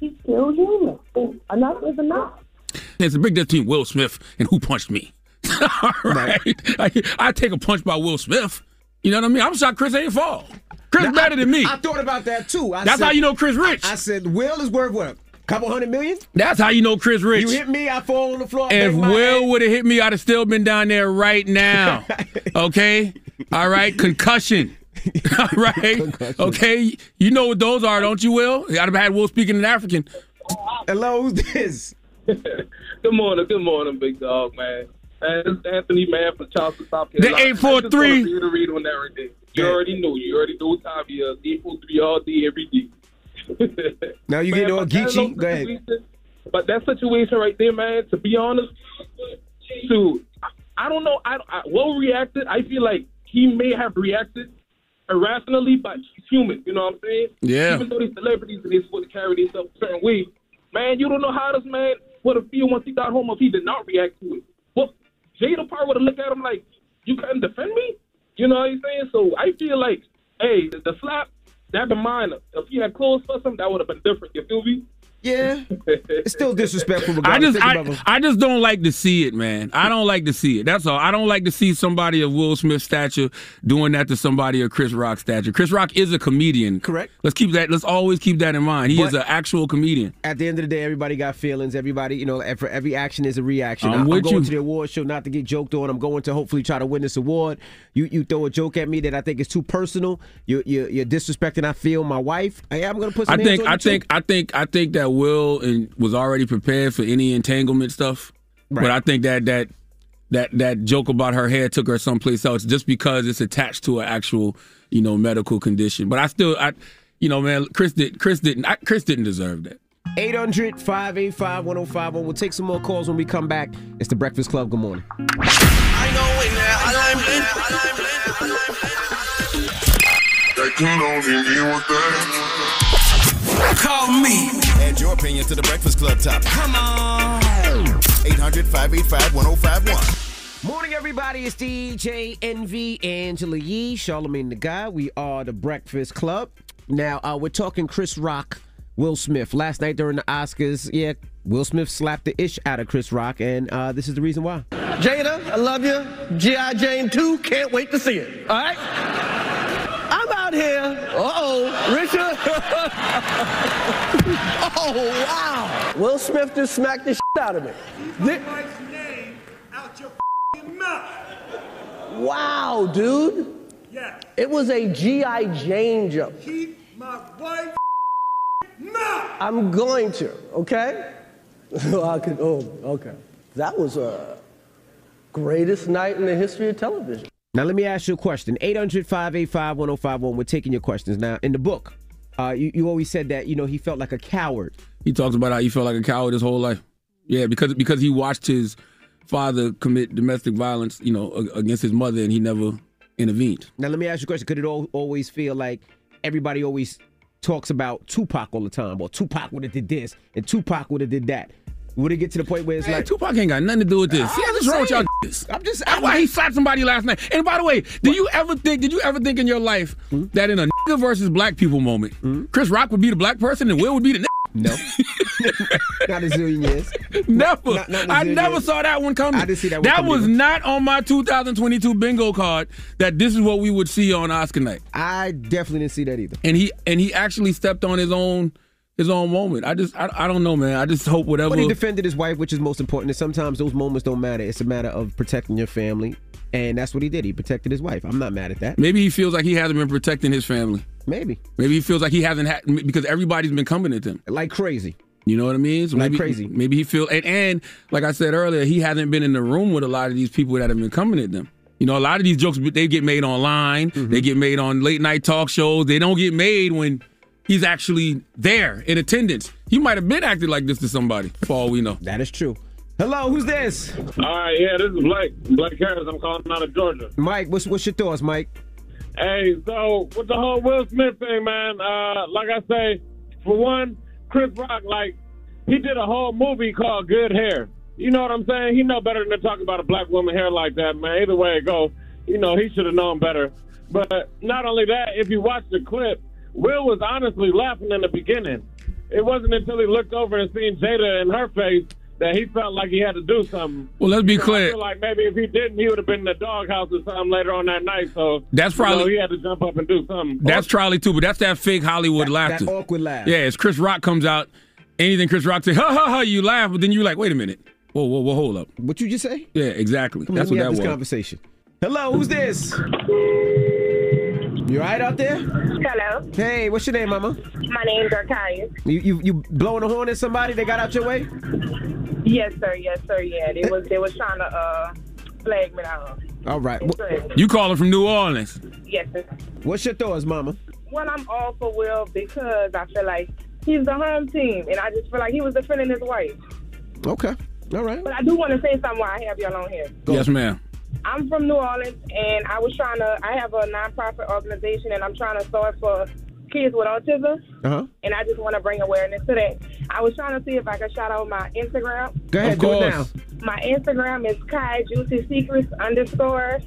He's still human. And enough is enough. There's a big difference between Will Smith and who punched me. [LAUGHS] All right. I, I take a punch by Will Smith. You know what I mean? I'm shocked Chris ain't fall. Chris Now, better I- than me. I thought about that too. I That's said- how you know Chris rich. I said Will is worth what? Couple hundred million? That's how you know Chris rich. You hit me, I fall on the floor. if Will would have hit me, I'd have still been down there right now. [LAUGHS] Okay? All right? Concussion. [LAUGHS] All right? Okay? You know what those are, don't you, Will? I'd have had Will speaking in African. Hello, who's this? [LAUGHS] Good morning, good morning, big dog, man. This is Anthony, man, from Charleston, South The Carolina. 843. I just wanna reiterate on everything. You already know. You already know what time it is. 843 all day, every day. [LAUGHS] Now you Man, getting all geeky? Go ahead. But that situation right there, man, to be honest, to I- I don't know. I, I Will reacted. I feel like he may have reacted irrationally, but he's human. You know what I'm saying? Yeah. Even though these celebrities and they're supposed to carry themselves a certain way, man, you don't know how this man would have feel once he got home if he did not react to it. Jada Park would have looked at him like, "You couldn't defend me." You know what I'm saying? So I feel like, hey, the, slap that been minor. If he had clothes for something, that would have been different. You feel me? Yeah. [LAUGHS] It's still disrespectful. I just I. I just don't like to see it, man. I don't like to see it. That's all. I don't like to see somebody of Will Smith stature doing that to somebody of Chris Rock stature. Chris Rock is a comedian. Correct. Let's keep that. Let's always keep that in mind. He But- is an actual comedian. At the end of the day, everybody got feelings. Everybody, you know, for every action is a reaction. I'm I'm, with going you. to the award show not to get joked on. I'm going to hopefully try to win this award. You you throw a joke at me that I think is too personal. You you you're disrespecting. I feel my wife. I am going to put. Some I hands think on I you, too. think I think I think that Will and was already prepared for any entanglement stuff. Right. But I think that that that that joke about her hair took her someplace else just because it's attached to an actual, you know, medical condition. But I still I you know, man, Chris did Chris didn't I, Chris didn't deserve that. 800 585 1051. We'll take some more calls when we come back. It's the Breakfast Club. Good morning. Call me. Add your opinion to the Breakfast Club topic. Come on. 800 585 1051. Morning, everybody. It's DJ Envy Angela Yee, Charlemagne the Guy. We are the Breakfast Club. Now, uh, we're talking Chris Rock, Will Smith. Last night during the Oscars, yeah, Will Smith slapped the ish out of Chris Rock, and uh, this is the reason why. Jada, I love you. G.I. Jane 2, can't wait to see it. All right? Out here. Uh-oh, Richard. [LAUGHS] oh, wow. Will Smith just smacked the shit out of me. Thi- Wow, dude. Yeah. It was a G.I. Jane jump. Keep my wife I'm going to, okay? [LAUGHS] I could, oh, okay. That was a greatest night in the history of television. Now, let me ask you a question 800 585 1051. We're taking your questions. Now, in the book, uh, you, you always said that, you know, he felt like a coward. He talks about how he felt like a coward his whole life. Yeah, because because he watched his father commit domestic violence, you know, against his mother, and he never intervened. Now, let me ask you a question. Could it al- always feel like everybody always talks about Tupac all the time? Or Tupac would have did this, and Tupac would have did that. Would it get to the point where it's Man, like Tupac ain't got nothing to do with this. See, I'm what's just wrong with y'all? I'm just- That's why he slapped somebody last night. And by the way, did you ever think? Did you ever think in your life Hmm? that in a nigga versus black people moment, Chris Rock would be the black person and Will would be the nigga? No. [LAUGHS] not a zillion years. Never. Not- not I never years. saw that one coming. I didn't see that one That was either. not on my 2022 bingo card. That this is what we would see on Oscar night. I definitely didn't see that either. And he and he actually stepped on his own his own moment. I just I, I don't know, man. I just hope whatever. But he defended his wife, which is most important. And sometimes those moments don't matter. It's a matter of protecting your family. And that's what he did. He protected his wife. I'm not mad at that. Maybe he feels like he hasn't been protecting his family. Maybe. Maybe he feels like he hasn't had because everybody's been coming at him like crazy. You know what I mean? So Like maybe, crazy. Maybe he feel and, and like I said earlier, he hasn't been in the room with a lot of these people that have been coming at them. You know, a lot of these jokes they get made online. Mm-hmm. They get made on late night talk shows. They don't get made when he's actually there in attendance. He might have been acting like this to somebody, for all we know. That is true. Hello, who's this? All right, yeah, this is Blake. Blake Harris. I'm calling out of Georgia. Mike, what's what's your thoughts, Mike? Hey, so with the whole Will Smith thing, man, uh, like I say, for one, Chris Rock, like, he did a whole movie called Good Hair. You know what I'm saying? He know better than to talk about a black woman hair like that, man. Either way it go, you know, he should have known better. But not only that, if you watch the clip, Will was honestly laughing in the beginning. It wasn't until he looked over and seen Jada in her face that he felt like he had to do something. Well, let's be So I clear. feel like maybe if he didn't, he would have been in the doghouse or something later on that night. So That's you know, probably- he had to jump up and do something. That's Charlie too, but that's that fake Hollywood laughter. that awkward laugh. Yeah, as Chris Rock comes out, anything Chris Rock say, ha ha ha, you laugh, but then you're like, wait a minute. Whoa, whoa, whoa, hold up. What you just say? Yeah, exactly. Come on, That's let me what have that this was. conversation. Hello, who's this? You all right out there? Hello. Hey, what's your name, mama? My name's Archias. You you you blowing a horn at somebody? They got out your way? Yes, sir. Yes, sir. Yeah, they was they was trying to uh flag me down. All right. Wh- You calling from New Orleans? Yes, sir. What's your thoughts, mama? Well, I'm all for Will because I feel like he's the home team, and I just feel like he was defending his wife. Okay. All right. But I do want to say something while I have y'all on here. Yes, ma'am. I'm from New Orleans, and I was trying to. I have a nonprofit organization, and I'm trying to start for kids with autism. Uh huh. And I just want to bring awareness to that. I was trying to see if I could shout out my Instagram. Go ahead, Of do it course. now. My Instagram is Kai Juicy Secrets underscore.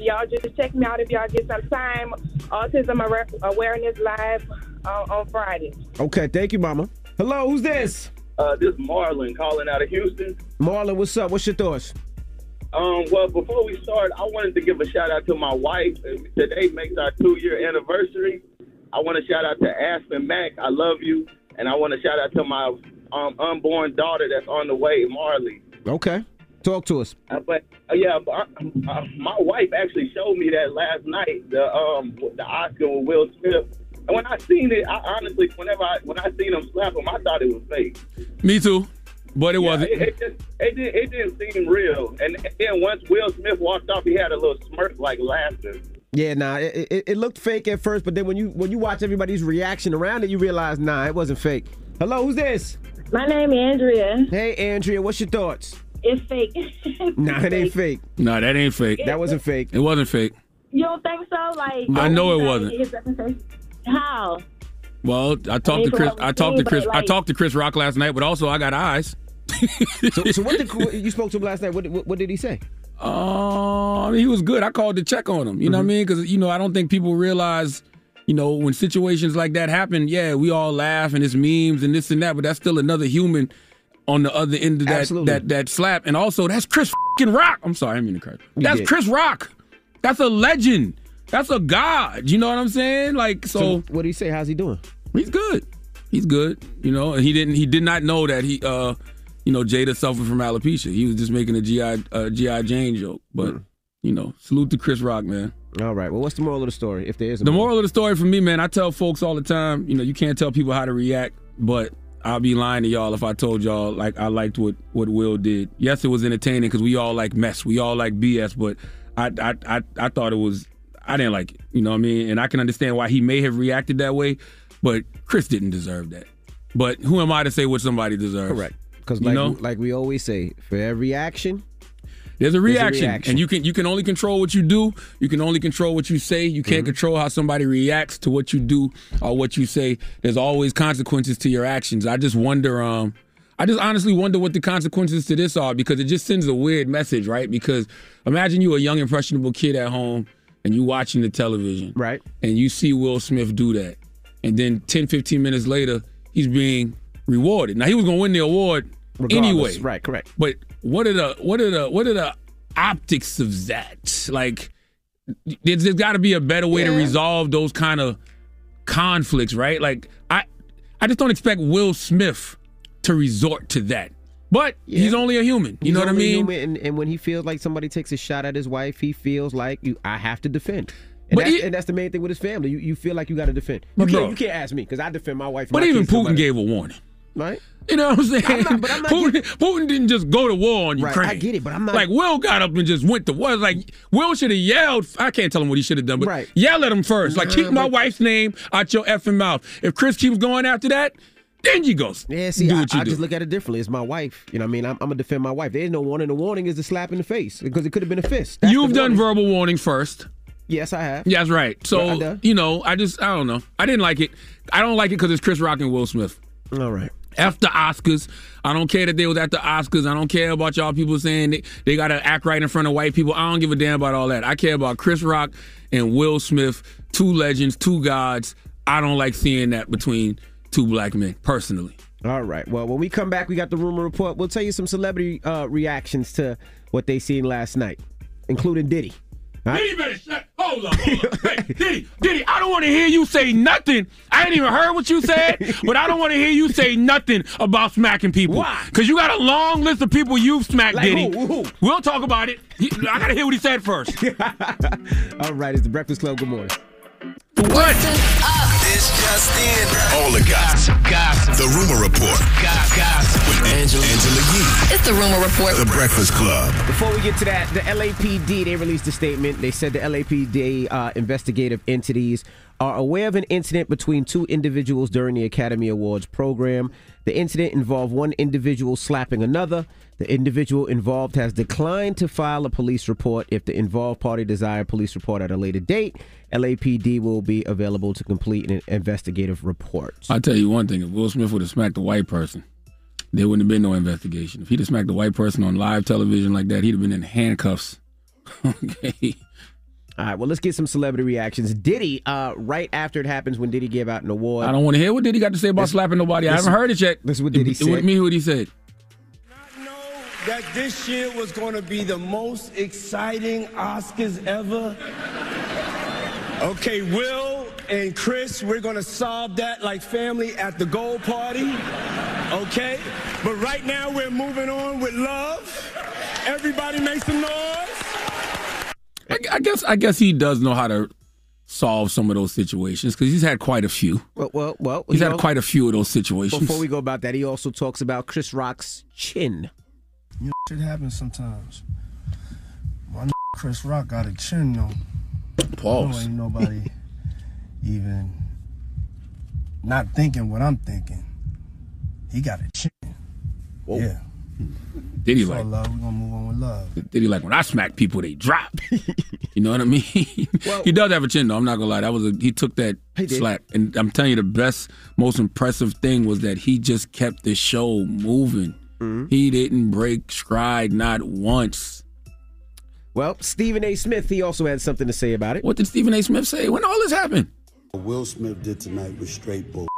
Y'all just check me out if y'all get some time. Autism Awareness Live uh, on Friday. Okay, thank you, Mama. Hello, who's this? Uh, this is Marlon calling out of Houston. Marlon, what's up? What's your thoughts? Um, well, before we start, I wanted to give a shout out to my wife. Today makes our two year anniversary. I want to shout out to Aspen Mack. I love you. And I want to shout out to my um, unborn daughter that's on the way, Marley. Okay, talk to us. Uh, but uh, yeah, but, uh, uh, my wife actually showed me that last night, the um the Oscar with Will Smith. And when I seen it, I honestly, whenever I when I seen him slap him, I thought it was fake. Me too, but it Yeah, wasn't. It, it, just, it, did, it didn't seem real. And then once Will Smith walked off, he had a little smirk, like laughing. Yeah, nah, it, it, it looked fake at first, but then when you when you watch everybody's reaction around it, you realize, nah, it wasn't fake. Hello, who's this? My name is Andrea. Hey, Andrea, what's your thoughts? It's fake. [LAUGHS] Nah, it ain't fake. Nah, that ain't fake. That wasn't fake. It wasn't fake. You don't think so? Like I know it wasn't. it's- How? Well, I talked to Chris. I talked to but Chris. I talked to Chris Rock last night, but also I got eyes. so, so what did [LAUGHS] you spoke to him last night? What, what, what did he say? Uh, I mean, he was good. I called to check on him. You know what I mean? Because you know, I don't think people realize. You know, when situations like that happen, yeah, we all laugh and it's memes and this and that, but that's still another human on the other end of that Absolutely. that that slap. And also, that's Chris fucking Rock. I'm sorry, I didn't mean to curse. That's. Chris Rock. That's a legend. That's a god. You know what I'm saying? Like, so, So, what do you say? How's he doing? he's good. He's good. You know, and he didn't. He did not know that he, uh, you know, Jada suffered from alopecia. He was just making a GI uh, GI Jane joke. But Mm. you know, salute to Chris Rock, man. All right. Well, what's the moral of the story? If there is a The moral of the story for me, man, I tell folks all the time, you know, you can't tell people how to react, but I'll be lying to y'all if I told y'all like I liked what what Will did. Yes, it was entertaining because we all like mess, we all like BS, but I I I, I thought it was I didn't like it. You know what I mean? And I can understand why he may have reacted that way, but Chris didn't deserve that. But who am I to say what somebody deserves? Correct. Because You like know? like we always say, for every action, There's a, There's a reaction, reaction. and you can you can only control what you do. You can only control what you say. You Mm-hmm. can't control how somebody reacts to what you do or what you say. There's always consequences to your actions. I just wonder. Um, I just honestly wonder what the consequences to this are because it just sends a weird message, right? Because imagine you a young impressionable kid at home and you're watching the television, right? And you see Will Smith do that, and then 10, 15 minutes later, he's being rewarded. Now he was gonna win the award Regardless. anyway, Right, correct. but what are the what are the what are the optics of that? Like, there's, there's got to be a better way to resolve those kind of conflicts, right? Like, I I just don't expect Will Smith to resort to that. But he's only a human. You He's know what I mean? and, and when he feels like somebody takes a shot at his wife, he feels like you. I have to defend. And, But that's, and that's the main thing with his family. You, you feel like you got to defend. You But can't, bro- you can't ask me because I defend my wife. But my even Putin nobody- gave a warning. right. You know what I'm saying? I'm not- but I'm not Putin, Putin didn't just go to war on Right, Ukraine. I get it, but I'm not- like Will got up and just went to war. Like Will should have yelled. I can't tell him what he should have done, but Right. yell at him first. Like Nah, keep my but- wife's name out your effing mouth. If Chris keeps going after that, then you go. Yeah, see, I, I just look at it differently. It's my wife. You know what I mean? I'm, I'm going to defend my wife. There's no warning. The warning is the slap in the face because it could have been a fist. That's You've done verbal warning first. Yes, I have. Yeah, that's right. So done. you know, I just I don't know. I didn't like it. I don't like it because it's Chris Rock and Will Smith. All right. F the Oscars. I don't care that they was at the Oscars. I don't care about y'all people saying they, they got to act right in front of white people. I don't give a damn about all that. I care about Chris Rock and Will Smith, two legends, two gods. I don't like seeing that between two black men, personally. All right. Well, when we come back, we got the rumor report. We'll tell you some celebrity uh, reactions to what they seen last night, including Diddy. All right? Diddy better shut. Hold on, hold on. Hey, [LAUGHS] Diddy, Diddy, I don't want to hear you say nothing. I ain't even heard what you said, [LAUGHS] but I don't want to hear you say nothing about smacking people. Why? Because you got a long list of people you've smacked, Like Diddy. who? Who? We'll talk about it. I gotta hear what he said first. [LAUGHS] All right. It's the Breakfast Club. Good morning. What? It's just in. All the gossip. Gossip. The rumor report. Gossip. With Angela, Angela Yee. It's the rumor report. The Breakfast Club. Before we get to that, the LAPD they released a statement. They said the LAPD uh, investigative entities are aware of an incident between two individuals during the Academy Awards program. The incident involved one individual slapping another. The individual involved has declined to file a police report. If the involved party desire a police report at a later date, LAPD will be available to complete an investigative report. I'll tell you one thing: if Will Smith would have smacked a white person, there wouldn't have been no investigation. If he'd have smacked a white person on live television like that, he'd have been in handcuffs. [LAUGHS] okay. All right, well, let's get some celebrity reactions. Diddy, uh, right after it happens, when Diddy gave out an award. I don't want to hear what Diddy got to say about This- slapping nobody. I haven't heard it yet. This is what Diddy It- said. With me, what he said. that this year was going to be the most exciting Oscars ever. Okay, Will and Chris, we're going to solve that like family at the gold party. Okay? But right now, we're moving on with love. Everybody make some noise. I, I guess. I guess he does know how to solve some of those situations because he's had quite a few. Well, well, well. He's had know, quite a few of those situations. Before we go about that, he also talks about Chris Rock's chin. You know, shit happens sometimes. My Chris Rock got a chin though. Pause. No, ain't nobody [LAUGHS] even not thinking what I'm thinking. He got a chin. Yeah. Hmm. Diddy It's all like love. We're gonna move on with love. Diddy like when I smack people, they drop. [LAUGHS] you know what I mean? he does have a chin though. I'm not gonna lie. That was a he took that did. slack, and I'm telling you, the best, most impressive thing was that he just kept the show moving. Mm-hmm. He didn't break stride not once. Well, Stephen A. Smith, he also had something to say about it. What did Stephen A. Smith say? When all this happened? What Will Smith did tonight was straight bull.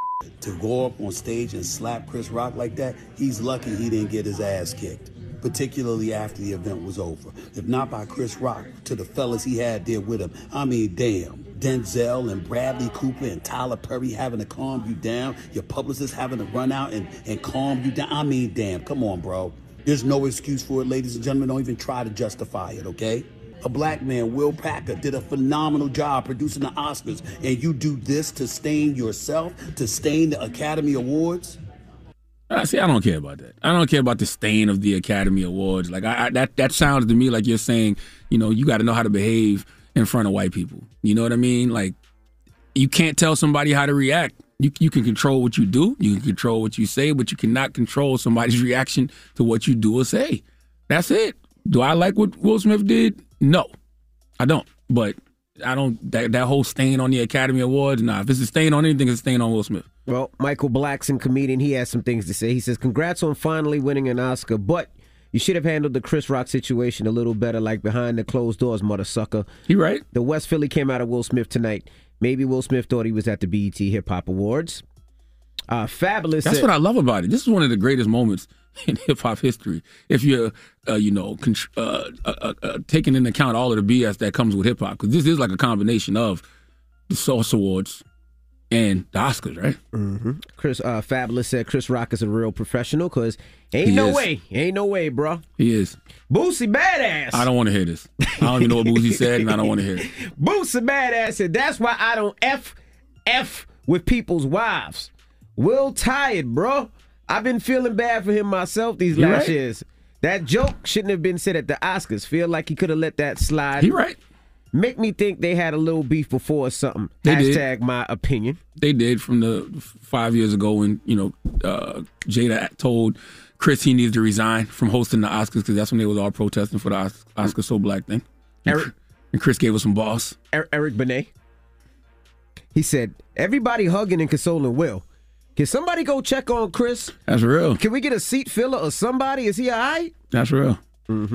To go up on stage and slap Chris Rock like that, he's lucky he didn't get his ass kicked, particularly after the event was over. If not by Chris Rock, to the fellas he had there with him. I mean, damn. Denzel and Bradley Cooper and Tyler Perry having to calm you down, your publicist having to run out and, and calm you down. I mean, damn, come on, bro. There's no excuse for it, ladies and gentlemen. Don't even try to justify it, okay? A black man, Will Packer, did a phenomenal job producing the Oscars, and you do this to stain yourself, to stain the Academy Awards? I see. I don't care about that. I don't care about the stain of the Academy Awards. Like I, I that that sounds to me like you're saying, you know, you got to know how to behave in front of white people. You know what I mean? Like you can't tell somebody how to react. You you can control what you do, you can control what you say, but you cannot control somebody's [LAUGHS] reaction to what you do or say. That's it. Do I like what Will Smith did? No, I don't. But I don't that that whole stain on the Academy Awards. Nah, if it's a stain on anything, it's a stain on Will Smith. Well, Michael Blackson, comedian, he has some things to say. He says, Congrats on finally winning an Oscar, but you should have handled the Chris Rock situation a little better, like behind the closed doors, mother sucker. He right. The West Philly came out of Will Smith tonight. Maybe Will Smith thought he was at the BET Hip Hop Awards. Uh, Fabolous. That's what I love about it. This is one of the greatest moments [LAUGHS] in hip hop history. If you're, uh, you know, contr- uh, uh, uh, uh, taking into account all of the BS that comes with hip hop, because this is like a combination of the Source Awards and the Oscars, right? Mm-hmm. Chris uh, Fabolous said Chris Rock is a real professional because ain't He no is. way, ain't no way, bro. He is. Boosie Badazz. I don't want to hear this. I don't even know what Boosie said, and I don't want to hear it. [LAUGHS] Boosie Badazz said that's why I don't f f with people's wives. Will tired, bro. I've been feeling bad for him myself these You last right. years. That joke shouldn't have been said at the Oscars. Feel like he could have let that slide. He right. Make me think they had a little beef before or something. They did. Hashtag my opinion. They did from the five years ago when you know uh, Jada told Chris he needed to resign from hosting the Oscars because that's when they was all protesting for the Os- Oscar So Black thing. And, Eric- and Chris gave us some boss. Er- Eric Benet. He said, everybody hugging and consoling Will. Can somebody go check on Chris? That's real. Can we get a seat filler or somebody? Is he all right? That's real.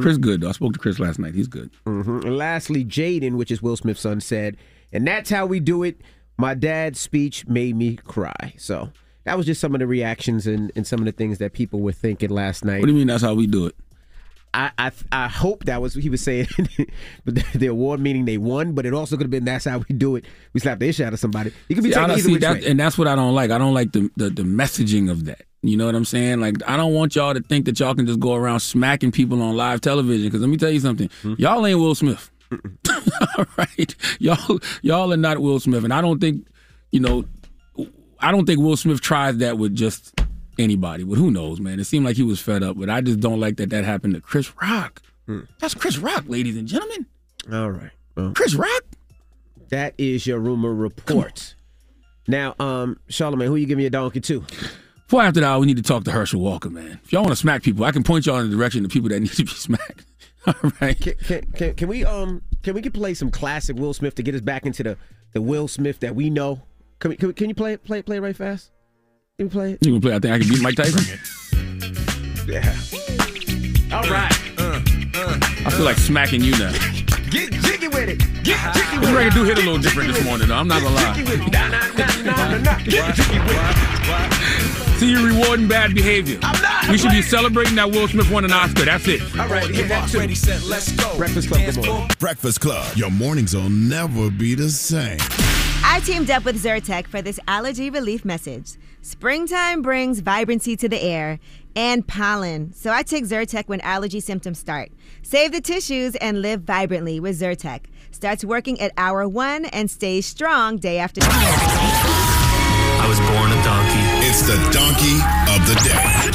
Chris good though. I spoke to Chris last night. He's good. hmm And lastly, Jaden, which is Will Smith's son, said, and that's how we do it. My dad's speech made me cry. So that was just some of the reactions and, and some of the things that people were thinking last night. What do you mean? That's how we do it? I, I I hope that was what he was saying. [LAUGHS] but the, the award meaning they won, but it also could have been that's how we do it. We slap the shit out of somebody. You could be See, taken don't- either see, which that- and that's what I don't like. I don't like the, the the messaging of that. You know what I'm saying? Like I don't want y'all to think that y'all can just go around smacking people on live television. Because let me tell you something, Hmm. y'all ain't Will Smith. [LAUGHS] [LAUGHS] All right, y'all y'all are not Will Smith, and I don't think you know. I don't think Will Smith tries that with just anybody. But who knows, man? It seemed like he was fed up. But I just don't like that that happened to Chris Rock. That's Chris Rock, ladies and gentlemen. Hmm. All right. Well, Chris Rock. That is your rumor report. Now, um, Charlemagne, who you give me a donkey to? Before after that, we need to talk to Herschel Walker, man. If y'all want to smack people, I can point y'all in the direction of people that [LAUGHS] need to be smacked. [LAUGHS] All right. Can, can, can, can we um can we play some classic Will Smith to get us back into the, the Will Smith that we know? Can we, can, we, can you play it play play right fast? Can you play it? You can play. I think I can beat Mike Tyson. yeah. All right. Uh, uh, I feel like smacking you now. [LAUGHS] Get jiggy with it. Get jiggy with it. record do hit a little different this morning, though. I'm not gonna lie. Get jiggy with it. See, you're rewarding bad behavior. I'm not. We should be celebrating that Will Smith won an Oscar. That's it. All right, hit that too. Ready, set, let's go. Breakfast Club. Breakfast Club. Your mornings will never be the same. I teamed up with Zyrtec for this allergy relief message. Springtime brings vibrancy to the air and pollen, so I take Zyrtec when allergy symptoms start. Save the tissues and live vibrantly with Zyrtec. Starts working at hour one and stays strong day after day. I was born a donkey. It's the donkey of the day.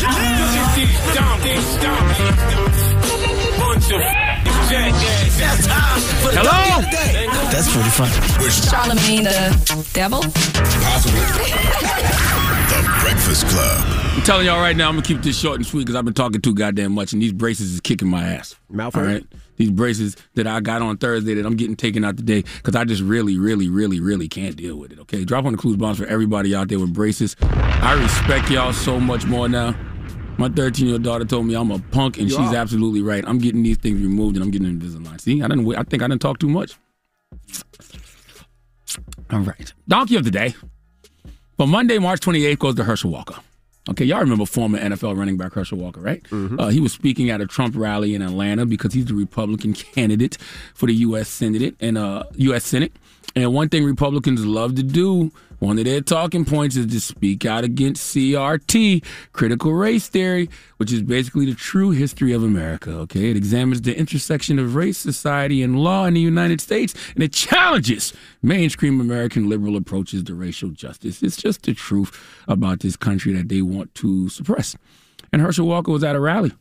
Hello? That's pretty fun. Charlemagne the devil? Possibly. [LAUGHS] the Breakfast Club. I'm telling y'all right now, I'm gonna keep this short and sweet because I've been talking too goddamn much, and these braces is kicking my ass. Mouth All hurt? right, these braces that I got on Thursday that I'm getting taken out today because I just really, really, really, really can't deal with it. Okay, drop on the clues bombs for everybody out there with braces. I respect y'all so much more now. My 13 year old daughter told me I'm a punk, and You she's are. absolutely right. I'm getting these things removed, and I'm getting Invisalign. See, I didn't. I think I didn't talk too much. All right, donkey of the day. For Monday, March 28th, goes to Herschel Walker. Okay, y'all remember former NFL running back Herschel Walker, right? Uh, he was speaking at a Trump rally in Atlanta because he's the Republican candidate for the U.S. Senate and uh, U.S. Senate. And one thing Republicans love to do, one of their talking points, is to speak out against CRT, critical race theory, which is basically the true history of America. Okay, it examines the intersection of race, society, and law in the United States, and it challenges mainstream American liberal approaches to racial justice. It's just the truth about this country that they want to suppress. And Herschel Walker was at a rally.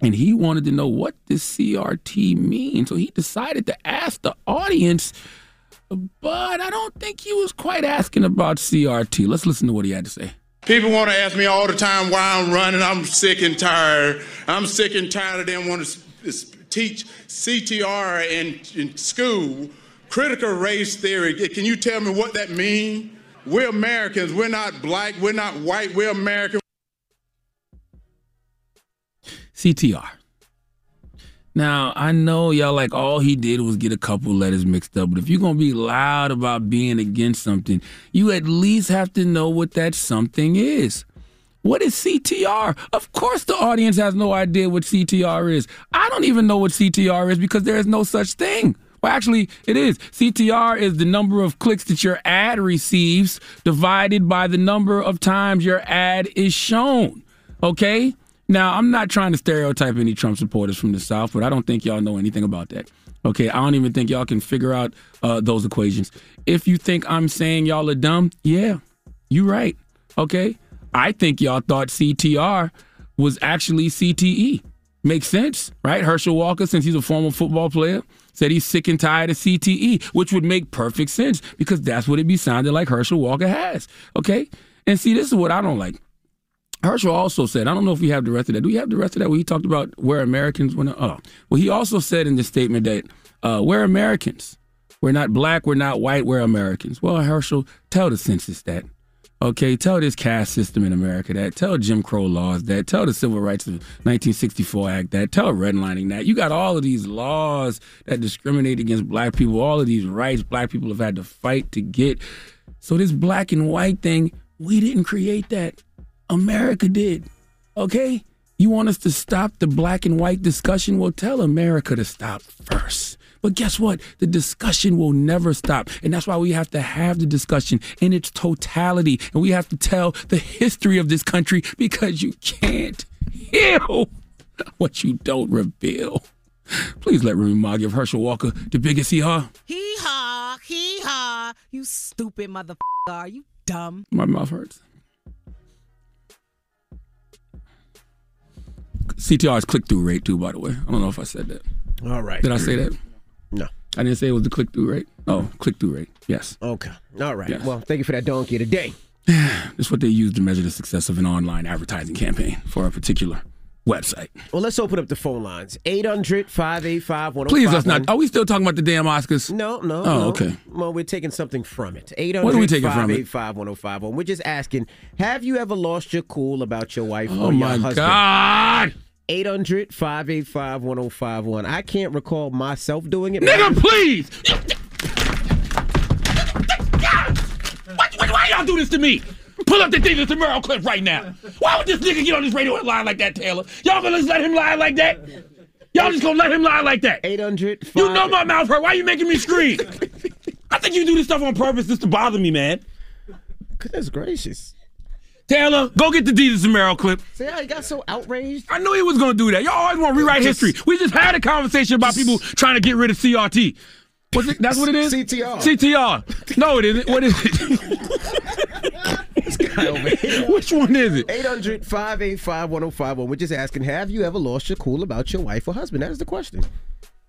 And he wanted to know what this CRT means. So he decided to ask the audience, but I don't think he was quite asking about CRT. Let's listen to what he had to say. People want to ask me all the time why I'm running. I'm sick and tired. I'm sick and tired of them wanting to teach CTR in, in school, critical race theory. Can you tell me what that means? We're Americans. We're not black. We're not white. We're American. CTR. Now, I know y'all like all he did was get a couple letters mixed up, but if you're going to be loud about being against something, you at least have to know what that something is. What is CTR? Of course, the audience has no idea what CTR is. I don't even know what CTR is because there is no such thing. Well, actually, it is. CTR is the number of clicks that your ad receives divided by the number of times your ad is shown. Okay? Now, I'm not trying to stereotype any Trump supporters from the South, but I don't think y'all know anything about that. Okay, I don't even think y'all can figure out uh, those equations. If you think I'm saying y'all are dumb, yeah, you're right. Okay, I think y'all thought CTR was actually CTE. Makes sense, right? Herschel Walker, since he's a former football player, said he's sick and tired of CTE, which would make perfect sense because that's what it be sounding like Herschel Walker has. Okay, and see, this is what I don't like. Herschel also said, I don't know if we have the rest of that. Do we have the rest of that where he talked about where Americans went? Oh, well, he also said in the statement that uh, we're Americans. We're not black, we're not white, we're Americans. Well, Herschel, tell the census that. Okay, tell this caste system in America that. Tell Jim Crow laws that. Tell the Civil Rights of 1964 Act that. Tell redlining that. You got all of these laws that discriminate against black people, all of these rights black people have had to fight to get. So this black and white thing, we didn't create that. America did. Okay? You want us to stop the black and white discussion? Well, tell America to stop first. But guess what? The discussion will never stop. And that's why we have to have the discussion in its totality. And we have to tell the history of this country because you can't heal what you don't reveal. Please let Remy Ma give Herschel Walker the biggest hee haw. Hee haw, hee haw. You stupid motherfucker. Are you dumb? My mouth hurts. CTR is click through rate too, by the way. I don't know if I said that. All right. Did I say that? No. I didn't say it was the click through rate. Oh, click through rate. Yes. Okay. All right. Yes. Well, thank you for that donkey today. [SIGHS] it's what they use to measure the success of an online advertising campaign for a particular website. Well, let's open up the phone lines. 800 585 Please, let's not. Are we still talking about the damn Oscars? No, no. Oh, no. okay. Well, we're taking something from it. What are 800 we taking from it? 585 1051. We're just asking Have you ever lost your cool about your wife Oh or your my husband? God. 800 585 1051. I can't recall myself doing it. Nigga, please! Why, why y'all do this to me? Pull up the Jesus tomorrow clip right now. Why would this nigga get on this radio and lie like that, Taylor? Y'all gonna just let him lie like that? Y'all just gonna let him lie like that? 800 You know my mouth hurt. Why are you making me scream? I think you do this stuff on purpose just to bother me, man. Goodness gracious. Taylor, go get the Jesus Romero clip. See how he got so outraged? I knew he was gonna do that. Y'all always want to rewrite Just- history. We just had a conversation about people trying to get rid of CRT. What's it? That's what it is. CTR. CTR. No, it isn't. What is it? [LAUGHS] [LAUGHS] Which one is it? 800 585 1051. We're just asking Have you ever lost your cool about your wife or husband? That is the question.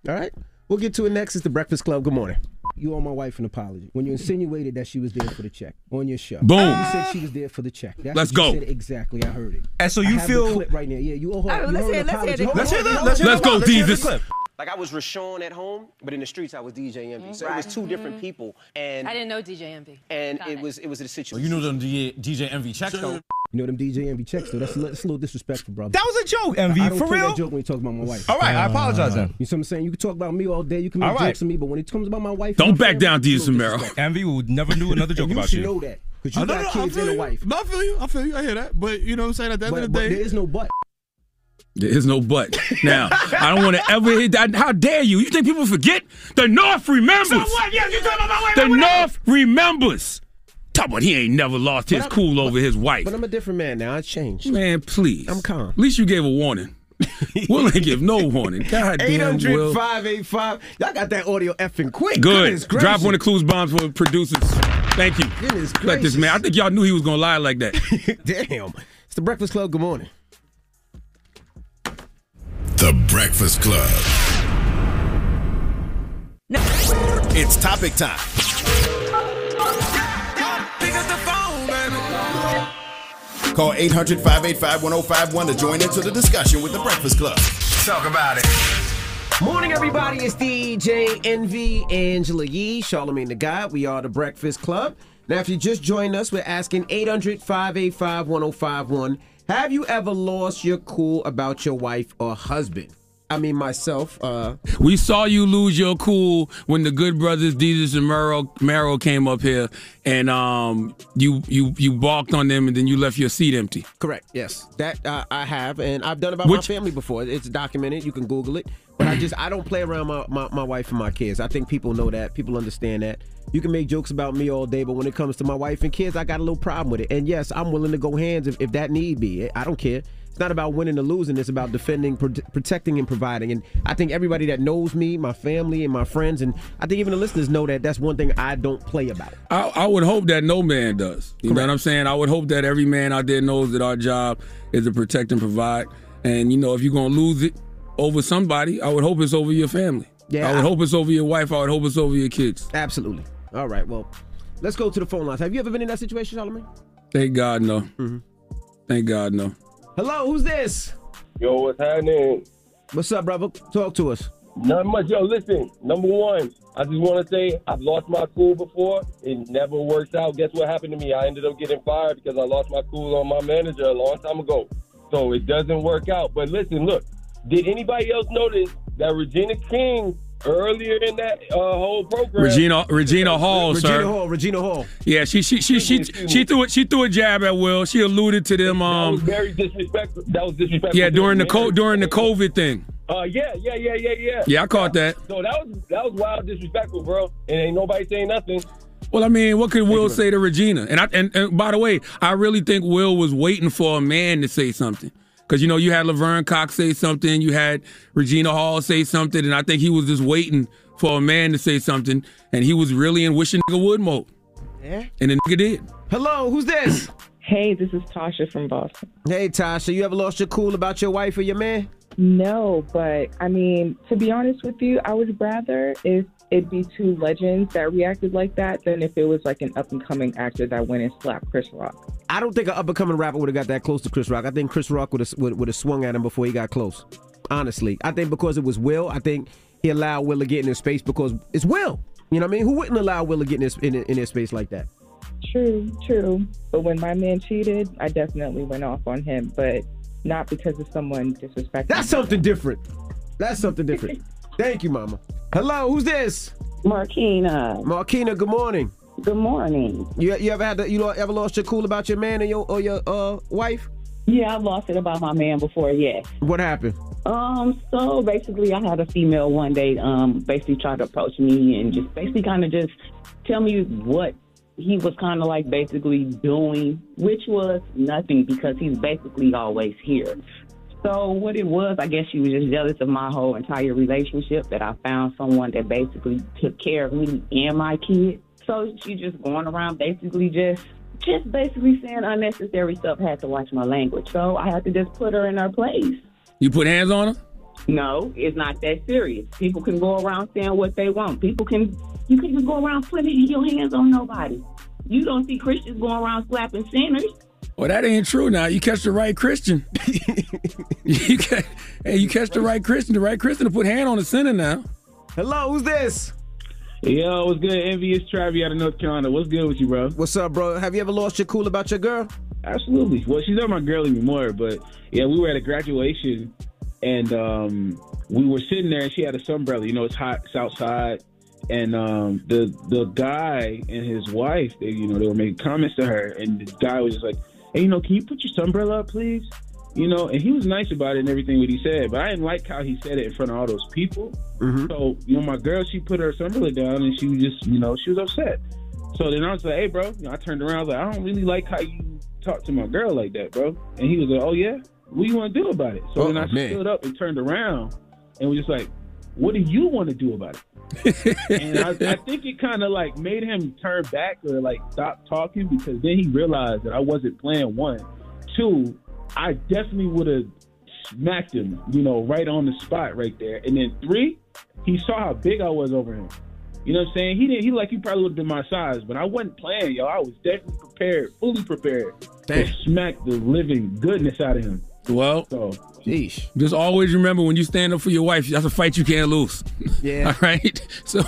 All right. We'll get to it next. It's the Breakfast Club. Good morning. You owe my wife an apology when you insinuated that she was there for the check on your show. Boom. You said she was there for the check. That's Let's what you go. Said exactly. I heard it. And so I you have feel- clip right now? Yeah, you owe her. Oh, you let's owe her hear- an let's hear apology. the- Hold Let's on, hear the- hold on, let's hear hold let's hear the Jesus. Clip. Like I was Rashawn at home, but in the streets I was DJ Envy. Mm. So it was two different mm-hmm. people, and I didn't know DJ Envy. and Got it was it was a situation. You know them DJ, DJ Envy checks though. You know them DJ Envy checks though. That's a, that's a little disrespectful, brother. That was a joke, Envy. I don't For play real? that joke when you talk about my wife. All right, I apologize then. You see what I'm saying? You can talk about me all day. You can make All right. jokes of me, but when it comes about my wife, Don't back family, down, it's a Jesus little Romero. Envy will never do another joke you about should you. know that because you I know, got no, I kids feel and a wife. No, I feel you. I feel you. I hear that. But you know what I'm saying? At the end But, of the but day, there is no but. There is no but. Now, I don't want to ever hit that. How dare you? You think people forget? The North remembers. So what? You talking about my The. North remembers. Talk about he ain't never lost his cool over his wife. But I'm a different man now. I changed. Man, please. I'm calm. At least you gave a warning. [LAUGHS] Will ain't give no warning. God damn, 800 Will. 585. Y'all got that audio effing quick. Good. Goodness Drop gracious. one of clues bombs for producers. Thank you. Goodness Let this man. I think y'all knew he was gonna lie like that. [LAUGHS] Damn. It's the Breakfast Club. Good morning. The Breakfast Club. It's topic time. Call 800 585 1051 to join into the discussion with The Breakfast Club. Talk about it. Morning, everybody. It's DJ Envy, Angela Yee, Charlemagne the God. We are the Breakfast Club. Now, if you just joined us, we're asking 800 585 1051. Have you ever lost your cool about your wife or husband? I mean, myself. Uh, We saw you lose your cool when the Good Brothers, Jesus and Mero, Mero came up here, and um, you you you balked on them, and then you left your seat empty. Correct. Yes, that uh, I have, and I've done about my family before. It's documented. You can Google it. But I just I don't play around my, my, my wife and my kids. I think people know that. People understand that. You can make jokes about me all day, but when it comes to my wife and kids, I got a little problem with it. And yes, I'm willing to go hands if, if that need be. I don't care. It's not about winning or losing. It's about defending, pro- protecting, and providing. And I think everybody that knows me, my family, and my friends, and I think even the listeners know that that's one thing I don't play about. I, I would hope that no man does. You know what I'm saying? I would hope that every man out there knows that our job is to protect and provide. And you know, if you're gonna lose it over somebody, I would hope it's over your family. Yeah, I would I- hope it's over your wife. I would hope it's over your kids. Absolutely. All right. Well, let's go to the phone lines. Have you ever been in that situation, Charlemagne? Thank God, no. Mm-hmm. Thank God, no. Hello, who's this? Yo, what's happening? What's up, brother? Talk to us. Not much. Yo, listen. Number one, I just want to say I've lost my cool before. It never worked out. Guess what happened to me? I ended up getting fired because I lost my cool on my manager a long time ago. So it doesn't work out. But listen, look. Did anybody else notice that Regina King earlier in that uh, whole program? Regina Regina Hall, Regina sir. Hall. Regina Hall. Yeah, she she she she she threw it. She threw a jab at Will. She alluded to them. That was Um, very disrespectful. That was disrespectful. yeah, during the co- during the COVID thing. Uh, yeah, yeah, yeah, yeah, yeah. Yeah, I caught that. So that was that was wild disrespectful, bro. And ain't nobody saying nothing. Well, I mean, what could Will say to Regina? And I and, and by the way, I really think Will was waiting for a man to say something. Because you know, you had Laverne Cox say something, you had Regina Hall say something, and I think he was just waiting for a man to say something, and he was really in wishing nigga would mode. Yeah. And the nigga did. Hello, who's this? Hey, this is Tasha from Boston. Hey, Tasha, you ever lost your cool about your wife or your man? No, but I mean, to be honest with you, I would rather if it'd be two legends that reacted like that than if it was like an up and coming actor that went and slapped Chris Rock. I don't think an up and coming rapper would have got that close to Chris Rock. I think Chris Rock would have would, would have swung at him before he got close. Honestly, I think because it was Will, I think he allowed Will to get in his space because it's Will. You know what I mean? Who wouldn't allow Will to get in his in, in his space like that? True, true. But when my man cheated, I definitely went off on him, but not because of someone disrespecting. That's something different. That's something different. [LAUGHS] Thank you, Mama. Hello, who's this? Marquina. Marquina, good morning. Good morning. You you ever had to, you ever lost your cool about your man or your or your uh wife? Yeah, I've lost it about my man before. Yes. What happened? Um. So basically, I had a female one day. Um. Basically, try to approach me and just basically kind of just tell me what he was kind of like basically doing, which was nothing because he's basically always here. So what it was, I guess she was just jealous of my whole entire relationship that I found someone that basically took care of me and my kid. So she just going around basically just just basically saying unnecessary stuff. Had to watch my language. So I had to just put her in her place. You put hands on her? No, it's not that serious. People can go around saying what they want. People can you can just go around putting your hands on nobody. You don't see Christians going around slapping sinners. Well, that ain't true. Now you catch the right Christian. [LAUGHS] you catch, hey, you catch the right Christian. The right Christian to put hand on the sinner now. Hello, who's this? Yo, what's good? Envious Travi out of North Carolina. What's good with you, bro? What's up, bro? Have you ever lost your cool about your girl? Absolutely. Well, she's not my girl anymore, but yeah, we were at a graduation and um, we were sitting there and she had a sunbrella. You know, it's hot, it's outside. And um, the the guy and his wife, they you know, they were making comments to her, and the guy was just like, "Hey, you know, can you put your umbrella up, please?" You know, and he was nice about it and everything what he said, but I didn't like how he said it in front of all those people. Mm-hmm. So, you know, my girl, she put her umbrella down and she was just, you know, she was upset. So then I was like, "Hey, bro," you know, I turned around, I was like, "I don't really like how you talk to my girl like that, bro." And he was like, "Oh yeah, what do you want to do about it?" So oh, then I Oh, man. stood up and turned around and was just like, "What do you want to do about it?" [LAUGHS] and I, I think it kind of like made him turn back or like stop talking because then he realized that I wasn't playing one. Two, I definitely would have smacked him, you know, right on the spot right there. And then three, he saw how big I was over him. You know what I'm saying? He didn't. He like he probably would have been my size, but I wasn't playing, yo. I was definitely prepared, fully prepared to smack the living goodness out of him. Well, just always remember when you stand up for your wife, that's a fight you can't lose. Yeah. [LAUGHS] All right. So,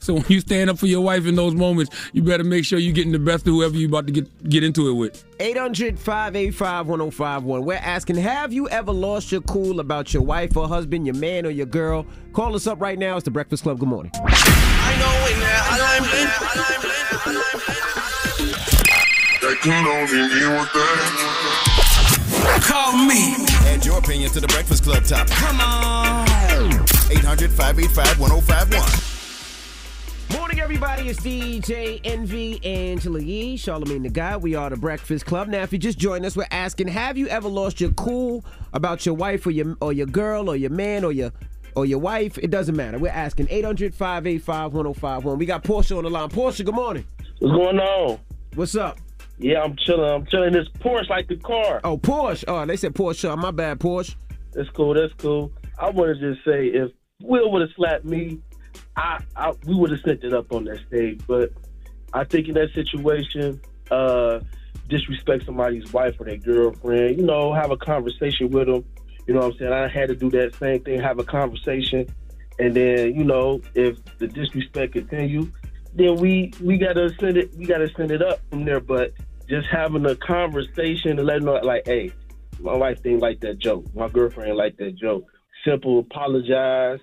so when you stand up for your wife in those moments, you better make sure you're getting the best of whoever you're about to get get into it with. 800 585 1051. We're asking, have you ever lost your cool about your wife or husband, your man or your girl? Call us up right now. It's the Breakfast Club. Good morning. Call me. Add your opinion to the Breakfast Club topic. Come on. 800 585 1051. Morning, everybody. It's DJ Envy, Angela Yee, Charlemagne the Guy. We are the Breakfast Club. Now, if you just joined us, we're asking, have you ever lost your cool about your wife or your or your girl or your man or your or your wife? It doesn't matter. We're asking 800 585 1051. We got Portia on the line. Portia, good morning. What's going on? What's up? Yeah, I'm chilling. I'm chilling this Porsche like the car. Oh, Porsche. Oh, they said Porsche. My bad, Porsche. That's cool. That's cool. I want to just say, if Will would have slapped me, I, I we would have sent it up on that stage. But I think in that situation, uh, disrespect somebody's wife or their girlfriend, you know, have a conversation with them. You know what I'm saying? I had to do that same thing, have a conversation, and then you know, if the disrespect continue, then we we gotta send it. We gotta send it up from there. But just having a conversation and letting know, like, hey, my wife didn't like that joke. My girlfriend ain't like that joke. Simple apologize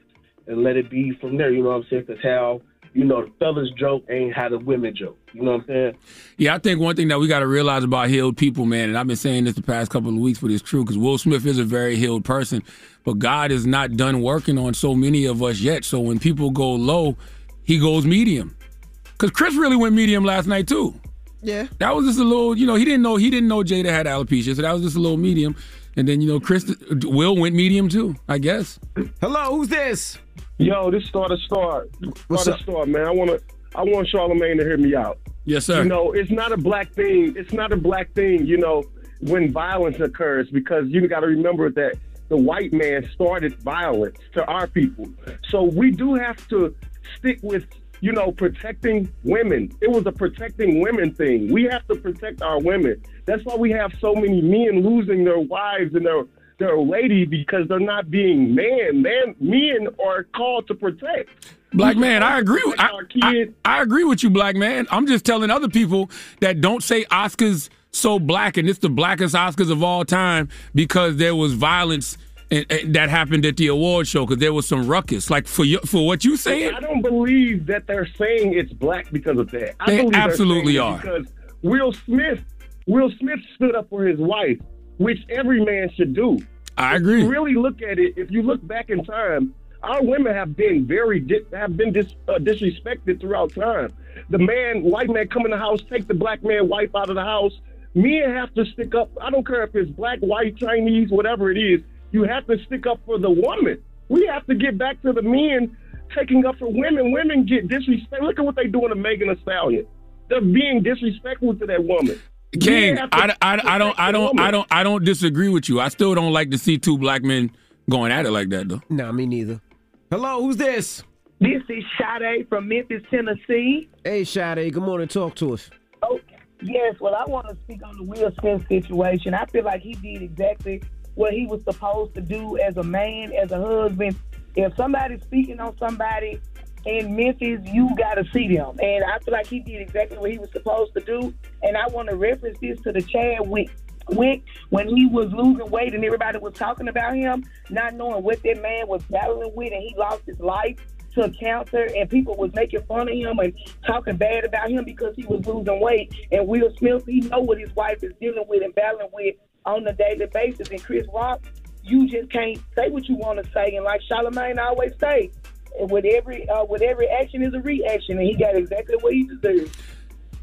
and let it be from there. You know what I'm saying? Because how you know the fellas joke ain't how the women joke. You know what I'm saying? Yeah, I think one thing that we got to realize about healed people, man, and I've been saying this the past couple of weeks, but it's true because Will Smith is a very healed person, but God is not done working on so many of us yet. So when people go low, he goes medium. Because Chris really went medium last night too. Yeah. That was just a little, you know, he didn't know he didn't know Jada had alopecia, so that was just a little medium. And then you know, Chris Will went medium too, I guess. Hello, who's this? Yo, this Star to Star. What's Star up? to Star, man. I wanna I want Charlemagne to hear me out. Yes, sir. You know, it's not a black thing. It's not a black thing, you know, when violence occurs because you gotta remember that the white man started violence to our people. So we do have to stick with you know protecting women. It was a protecting women thing. We have to protect our women. That's why we have so many men losing their wives and their their lady because they're not being man. Man, men are called to protect. Black man, I agree. with- I, our I, I agree with you, black man. I'm just telling other people that don't say Oscars so black and it's the blackest Oscars of all time because there was violence and, and that happened at the award show because there was some ruckus. Like for for what you saying, I don't believe that they're saying it's black because of that. I They absolutely are. Because Will Smith, Will Smith stood up for his wife, which every man should do. I agree. Really look at it, if you look back in time, our women have been very di- have been dis- uh, disrespected throughout time. The man, white man, come in the house, take the black man, wife out of the house. Men have to stick up. I don't care if it's black, white, Chinese, whatever it is. You have to stick up for the woman. We have to get back to the men taking up for women. Women get disrespect. Look at what they doing to Megan Thee Stallion. They're being disrespectful to that woman. King, Men have to I, I, I don't, I don't. I don't, I don't disagree with you. I still don't like to see two black men going at it like that, though. Nah, me neither. Hello, who's this? This is Sade from Memphis, Tennessee. Hey, Sade. Good morning. Talk to us. Oh, yes. Well, I want to speak on the Will Smith situation. I feel like he did exactly what he was supposed to do as a man, as a husband. If somebody's speaking on somebody in Memphis, you got to see them. And I feel like he did exactly what he was supposed to do. And I want to reference this to the Chadwick. Wick, when he was losing weight and everybody was talking about him, not knowing what that man was battling with, and he lost his life to cancer, and people was making fun of him and talking bad about him because he was losing weight. And Will Smith, he know what his wife is dealing with and battling with on a daily basis. And Chris Rock, you just can't say what you want to say. And like Charlemagne always say, with every uh, with every action is a reaction, and he got exactly what he deserved.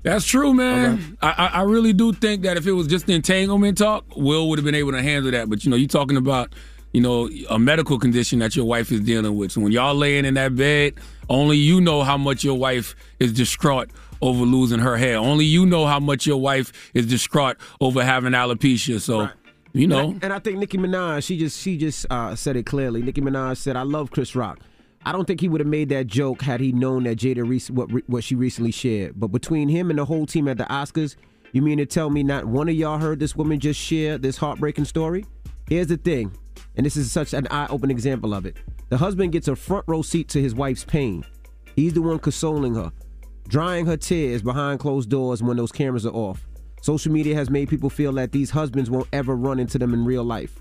That's true, man. I, I I really do think that if it was just entanglement talk, Will would have been able to handle that. But you know, you're talking about you know a medical condition that your wife is dealing with. So when y'all laying in that bed, only you know how much your wife is distraught over losing her hair. Only you know how much your wife is distraught over having alopecia. So you know. And I, and I think Nicki Minaj, she just she just uh, said it clearly. Nicki Minaj said, "I love Chris Rock." I don't think he would have made that joke had he known that Jada rec- what re- what she recently shared. But between him and the whole team at the Oscars, you mean to tell me not one of y'all heard this woman just share this heartbreaking story? Here's the thing, and this is such an eye-opening example of it. The husband gets a front row seat to his wife's pain. He's the one consoling her, drying her tears behind closed doors when those cameras are off. Social media has made people feel that these husbands won't ever run into them in real life.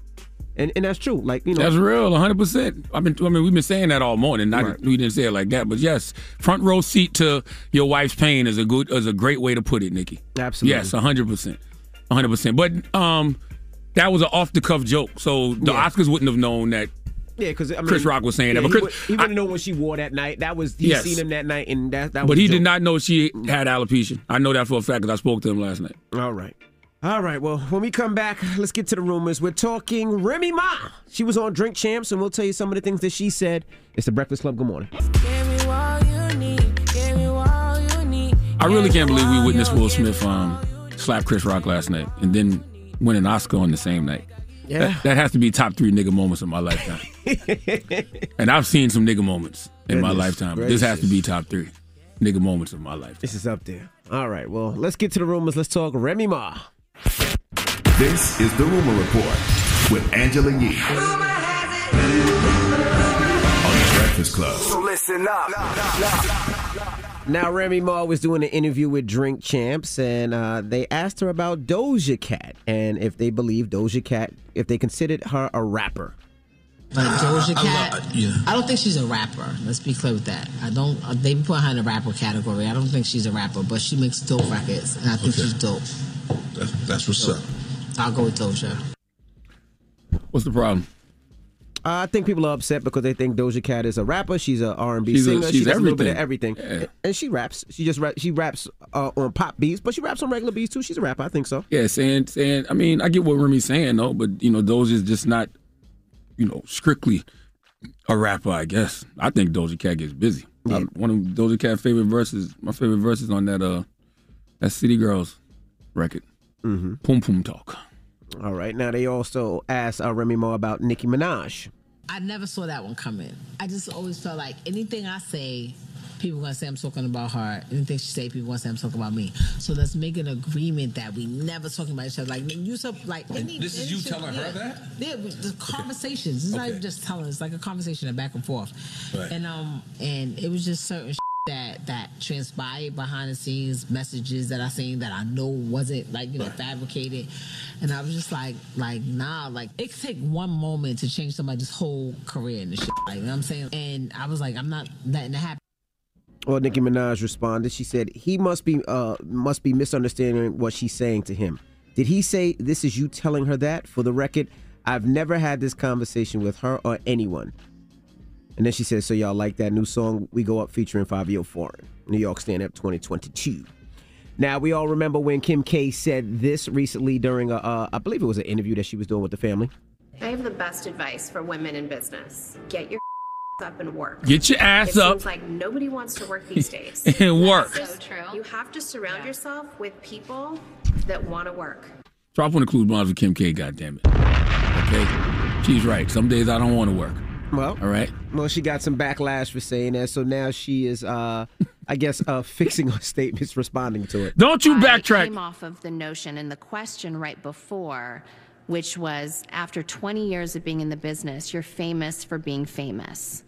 And and that's true. Like, you know That's real, 100. percent I mean, I mean, we've been saying that all morning. Not Right. we didn't say it like that, but yes, front row seat to your wife's pain is a good is a great way to put it, Nicki. Absolutely. Yes, 100 percent, 100 percent. But um, that was an off the cuff joke, so the Yeah. Oscars wouldn't have known that. Yeah, because I mean, Chris Rock was saying yeah, that, but he, Chris- would, he wouldn't know what she wore that night. That was he Yes. seen him that night, and that that. but he did not know she had alopecia. I know that for a fact because I spoke to him last night. All right. All right. Well, when we come back, let's get to the rumors. We're talking Remy Ma. She was on Drink Champs, and we'll tell you some of the things that she said. It's the Breakfast Club. Good morning. I really can't believe we witnessed Will Smith um, slap Chris Rock last night and then win an Oscar on the same night. Yeah. That, that has to be top three nigga moments of my lifetime. [LAUGHS] and I've seen some nigga moments in my lifetime. But this has to be top three nigga moments of my life. This is up there. All right. Well, let's get to the rumors. Let's talk Remy Ma. This is the Rumor Report with Angela Yee on the Breakfast Club. So listen up. Now, Remy Ma was doing an interview with Drink Champs, and uh, they asked her about Doja Cat and if they believe Doja Cat, if they considered her a rapper. But Doja I Cat, love- I, don't think she's a rapper. Let's be clear with that. I don't. uh, They put her in the rapper category. I don't think she's a rapper, but she makes dope records, and I think she's dope. That's, that's what's up. I'll go with Doja. What's the problem? Uh, I think people are upset because they think Doja Cat is a rapper. She's an R&B She's a- singer. she she's does a little bit of everything. everything, and she raps. She just rap, she raps uh, on pop beats, but she raps on regular beats too. She's a rapper. I think so. Yeah, saying saying. I mean, I get what Remy's saying though, but you know, is just not, you know, strictly a rapper. I guess. I think Doja Cat gets busy. I- one of Doja Cat's favorite verses, my favorite verses on that uh, that City Girls record. Mm-hmm. Pum Pum Talk. All right. Now they also asked uh, Remy Ma about Nicki Minaj. I never saw that one coming. I just always felt like anything I say, people gonna say I'm talking about her. Anything she say, people gonna say I'm talking about me. So let's make an agreement that we never talking about each other. Like you so like any, this is you shit- telling her that? Yeah, the conversations. It's not even just telling. It's like a conversation, a back and forth. Right. And um, and it was just certain shit that that transpired behind the scenes, messages that I seen that I know wasn't like you know fabricated, and I was just like like nah, like it could take one moment to change somebody's whole career and shit. Like you know what I'm saying, and I was like I'm not letting it happen. Well, Nicki Minaj responded. She said he must be uh must be misunderstanding what she's saying to him. Did he say this is you telling her that? For the record, I've never had this conversation with her or anyone. And then she says, "So y'all like that new song We Go Up featuring Fivio Foreign, New York Stand Up 2022." Now we all remember when Kim K said this recently during a, uh, I believe it was an interview that she was doing with the family. I have the best advice for women in business. Get your [LAUGHS] up and work. Get your ass it up. Seems like nobody wants to work these days. [LAUGHS] And work. So true. You have to surround yourself with people that want to work. Drop one of Clues Bonds with Kim K, goddammit. Okay? She's right. Some days I don't want to work. Well, all right. Well, she got some backlash for saying that, so now she is, uh, I guess, uh, fixing her [LAUGHS] statements, responding to it. Don't you backtrack? I backtrack. came off of the notion and the question right before, which was after 20 years of being in the business, you're famous for being famous.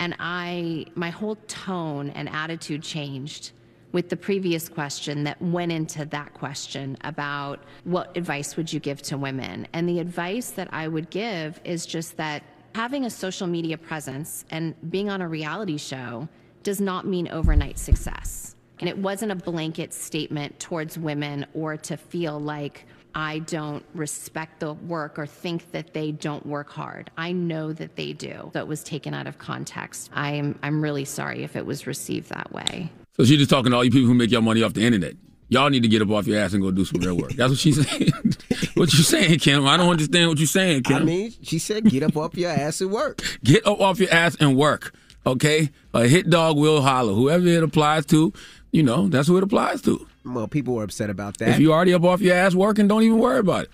And I, my whole tone and attitude changed with the previous question that went into that question about what advice would you give to women. And the advice that I would give is just that having a social media presence and being on a reality show does not mean overnight success. And it wasn't a blanket statement towards women or to feel like I don't respect the work or think that they don't work hard. I know that they do. It was taken out of context. I'm I'm really sorry if it was received that way. So she's just talking to all you people who make your money off the internet. Y'all need to get up off your ass and go do some real work. That's what she's saying. [LAUGHS] what you saying, Kim? I don't understand what you're saying, Kim. I mean, she said, "Get up off your ass and work." [LAUGHS] Get up off your ass and work. Okay? A hit dog will holler. Whoever it applies to, you know, that's who it applies to. Well, people were upset about that. If you already up off your ass working, don't even worry about it.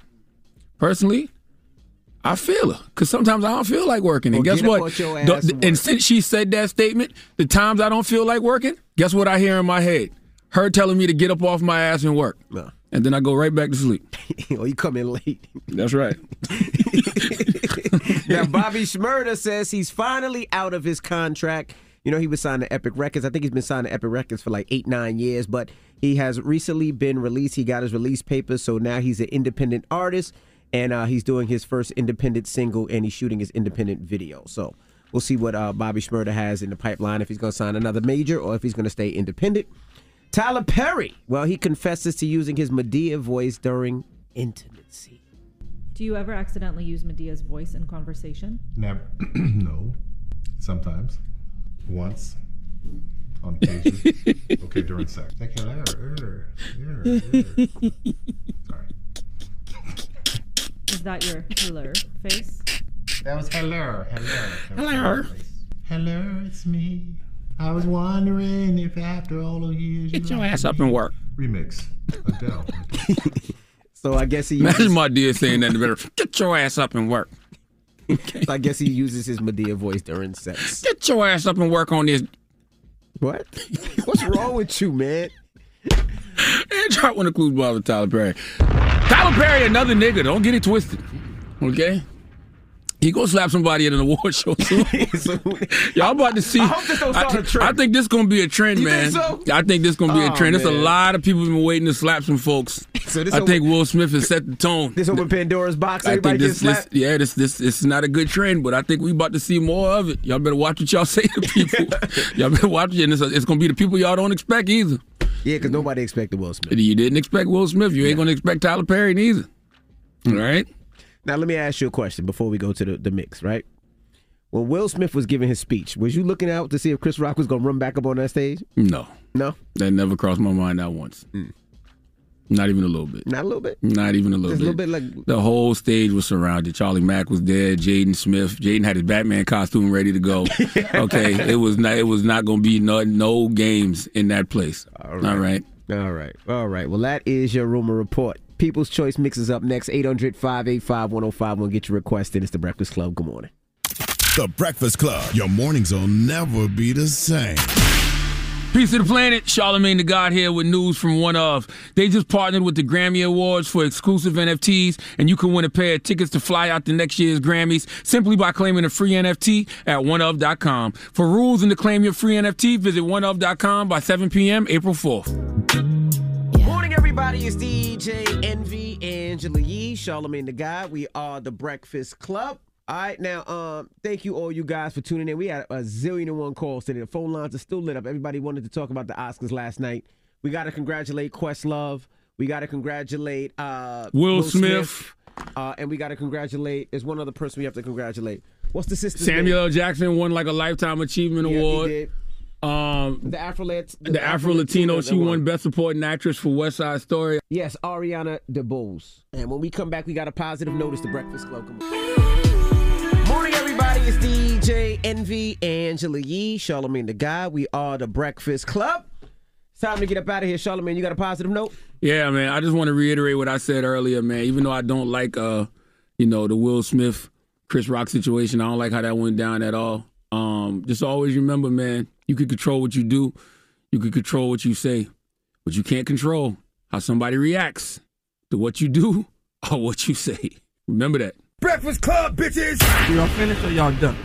Personally, I feel her because sometimes I don't feel like working. And Well, guess what? The- and and since she said that statement, the times I don't feel like working, guess what I hear in my head? Her telling me to get up off my ass and work. And then I go right back to sleep. [LAUGHS] oh, you come in late. That's right. [LAUGHS] now, Bobby Shmurda says he's finally out of his contract. You know, he was signed to Epic Records. I think he's been signed to Epic Records for like eight, nine years, but he has recently been released. He got his release papers, so now he's an independent artist, and uh, he's doing his first independent single, and he's shooting his independent video. So we'll see what uh, Bobby Shmurda has in the pipeline, if he's going to sign another major or if he's going to stay independent. Tyler Perry, well, he confesses to using his Madea voice during intimacy. Do you ever accidentally use Madea's voice in conversation? Never. [CLEARS THROAT] no. Sometimes. Once. On occasion. [LAUGHS] okay, during sex. Like, hello. er, er, er. Sorry. Is that your hello face? That was hello. Hello. Hello. Hello, it's me. I was wondering if after all the years Get you your ass up and work. Remix. Adele. [LAUGHS] So I guess he Imagine uses, my dear saying that in the better. Get your ass up and work. [LAUGHS] so I guess he uses his Madea voice during sex. Get your ass up and work on this. What? [LAUGHS] What's wrong with you, man? And drop one of Clues Bob with Tyler Perry. Tyler Perry, another nigga. Don't get it twisted. Okay? He gonna slap somebody at an award show soon. [LAUGHS] Y'all about to see. I hope this don't start I, a trend. I think this gonna be a trend, You man. think so? I think this gonna be Oh, a trend. There's a lot of people been waiting to slap some folks. So this I open- think Will Smith has set the tone. This open Pandora's box. I think this, this, yeah, this, this, this is not a good trend, but I think we about to see more of it. Y'all better watch what y'all [LAUGHS] say to people. [LAUGHS] y'all better watch it, and it's, it's gonna be the people y'all don't expect either. Yeah, because nobody expected Will Smith. You didn't expect Will Smith. You ain't gonna expect Tyler Perry neither. All right. Now let me ask you a question before we go to the, the mix, right? When Will Smith was giving his speech, was you looking out to see if Chris Rock was gonna run back up on that stage? No. No? That never crossed my mind not once. Hmm. Not even a little bit. Not a little bit? Not even a little Just a little bit like The whole stage was surrounded. Charlie Mack was there. Jaden Smith. Jaden had his Batman costume ready to go. [LAUGHS] okay, it was not. It was not going to be no, no games in that place. All right. All right. All right. All right. Well, that is your rumor report. People's Choice mixes up next. 800 585 1051. Get your request in. It's the Breakfast Club. Good morning. The Breakfast Club. Your mornings will never be the same. Peace to the planet. Charlemagne the God here with news from One Of. They just partnered with the Grammy Awards for exclusive NFTs, and you can win a pair of tickets to fly out to next year's Grammys simply by claiming a free NFT at oneof.com. For rules and to claim your free NFT, visit oneof.com by 7 p.m. April 4th. Everybody. It's DJ Envy, Angela Yee, Charlemagne the God. We are the Breakfast Club. All right, now, um, thank you all you guys for tuning in. We had a zillion and one calls today. The phone lines are still lit up. Everybody wanted to talk about the Oscars last night. We got to congratulate Questlove. We got to congratulate uh, Will Smith. Uh, and we got to congratulate. There's one other person we have to congratulate. What's the sister's Samuel name? L. Jackson won like a Lifetime Achievement Yeah, Award. Did. Um, The Afro the Afro Latino, she won Best Supporting Actress for West Side Story. Yes, Ariana DeBose. And when we come back, we got a positive notice. The Breakfast Club. Come on. Morning, everybody. It's DJ Envy, Angela Yee, Charlemagne the Guy. We are the Breakfast Club. It's time to get up out of here, Charlemagne. You got a positive note? Yeah, man. I just want to reiterate what I said earlier, man. Even though I don't like, uh, you know, the Will Smith, Chris Rock situation, I don't like how that went down at all. Um, just always remember, man, you can control what you do, you can control what you say, but you can't control how somebody reacts to what you do [LAUGHS] or what you say. Remember that. Breakfast Club, bitches. Y'all finished or y'all done?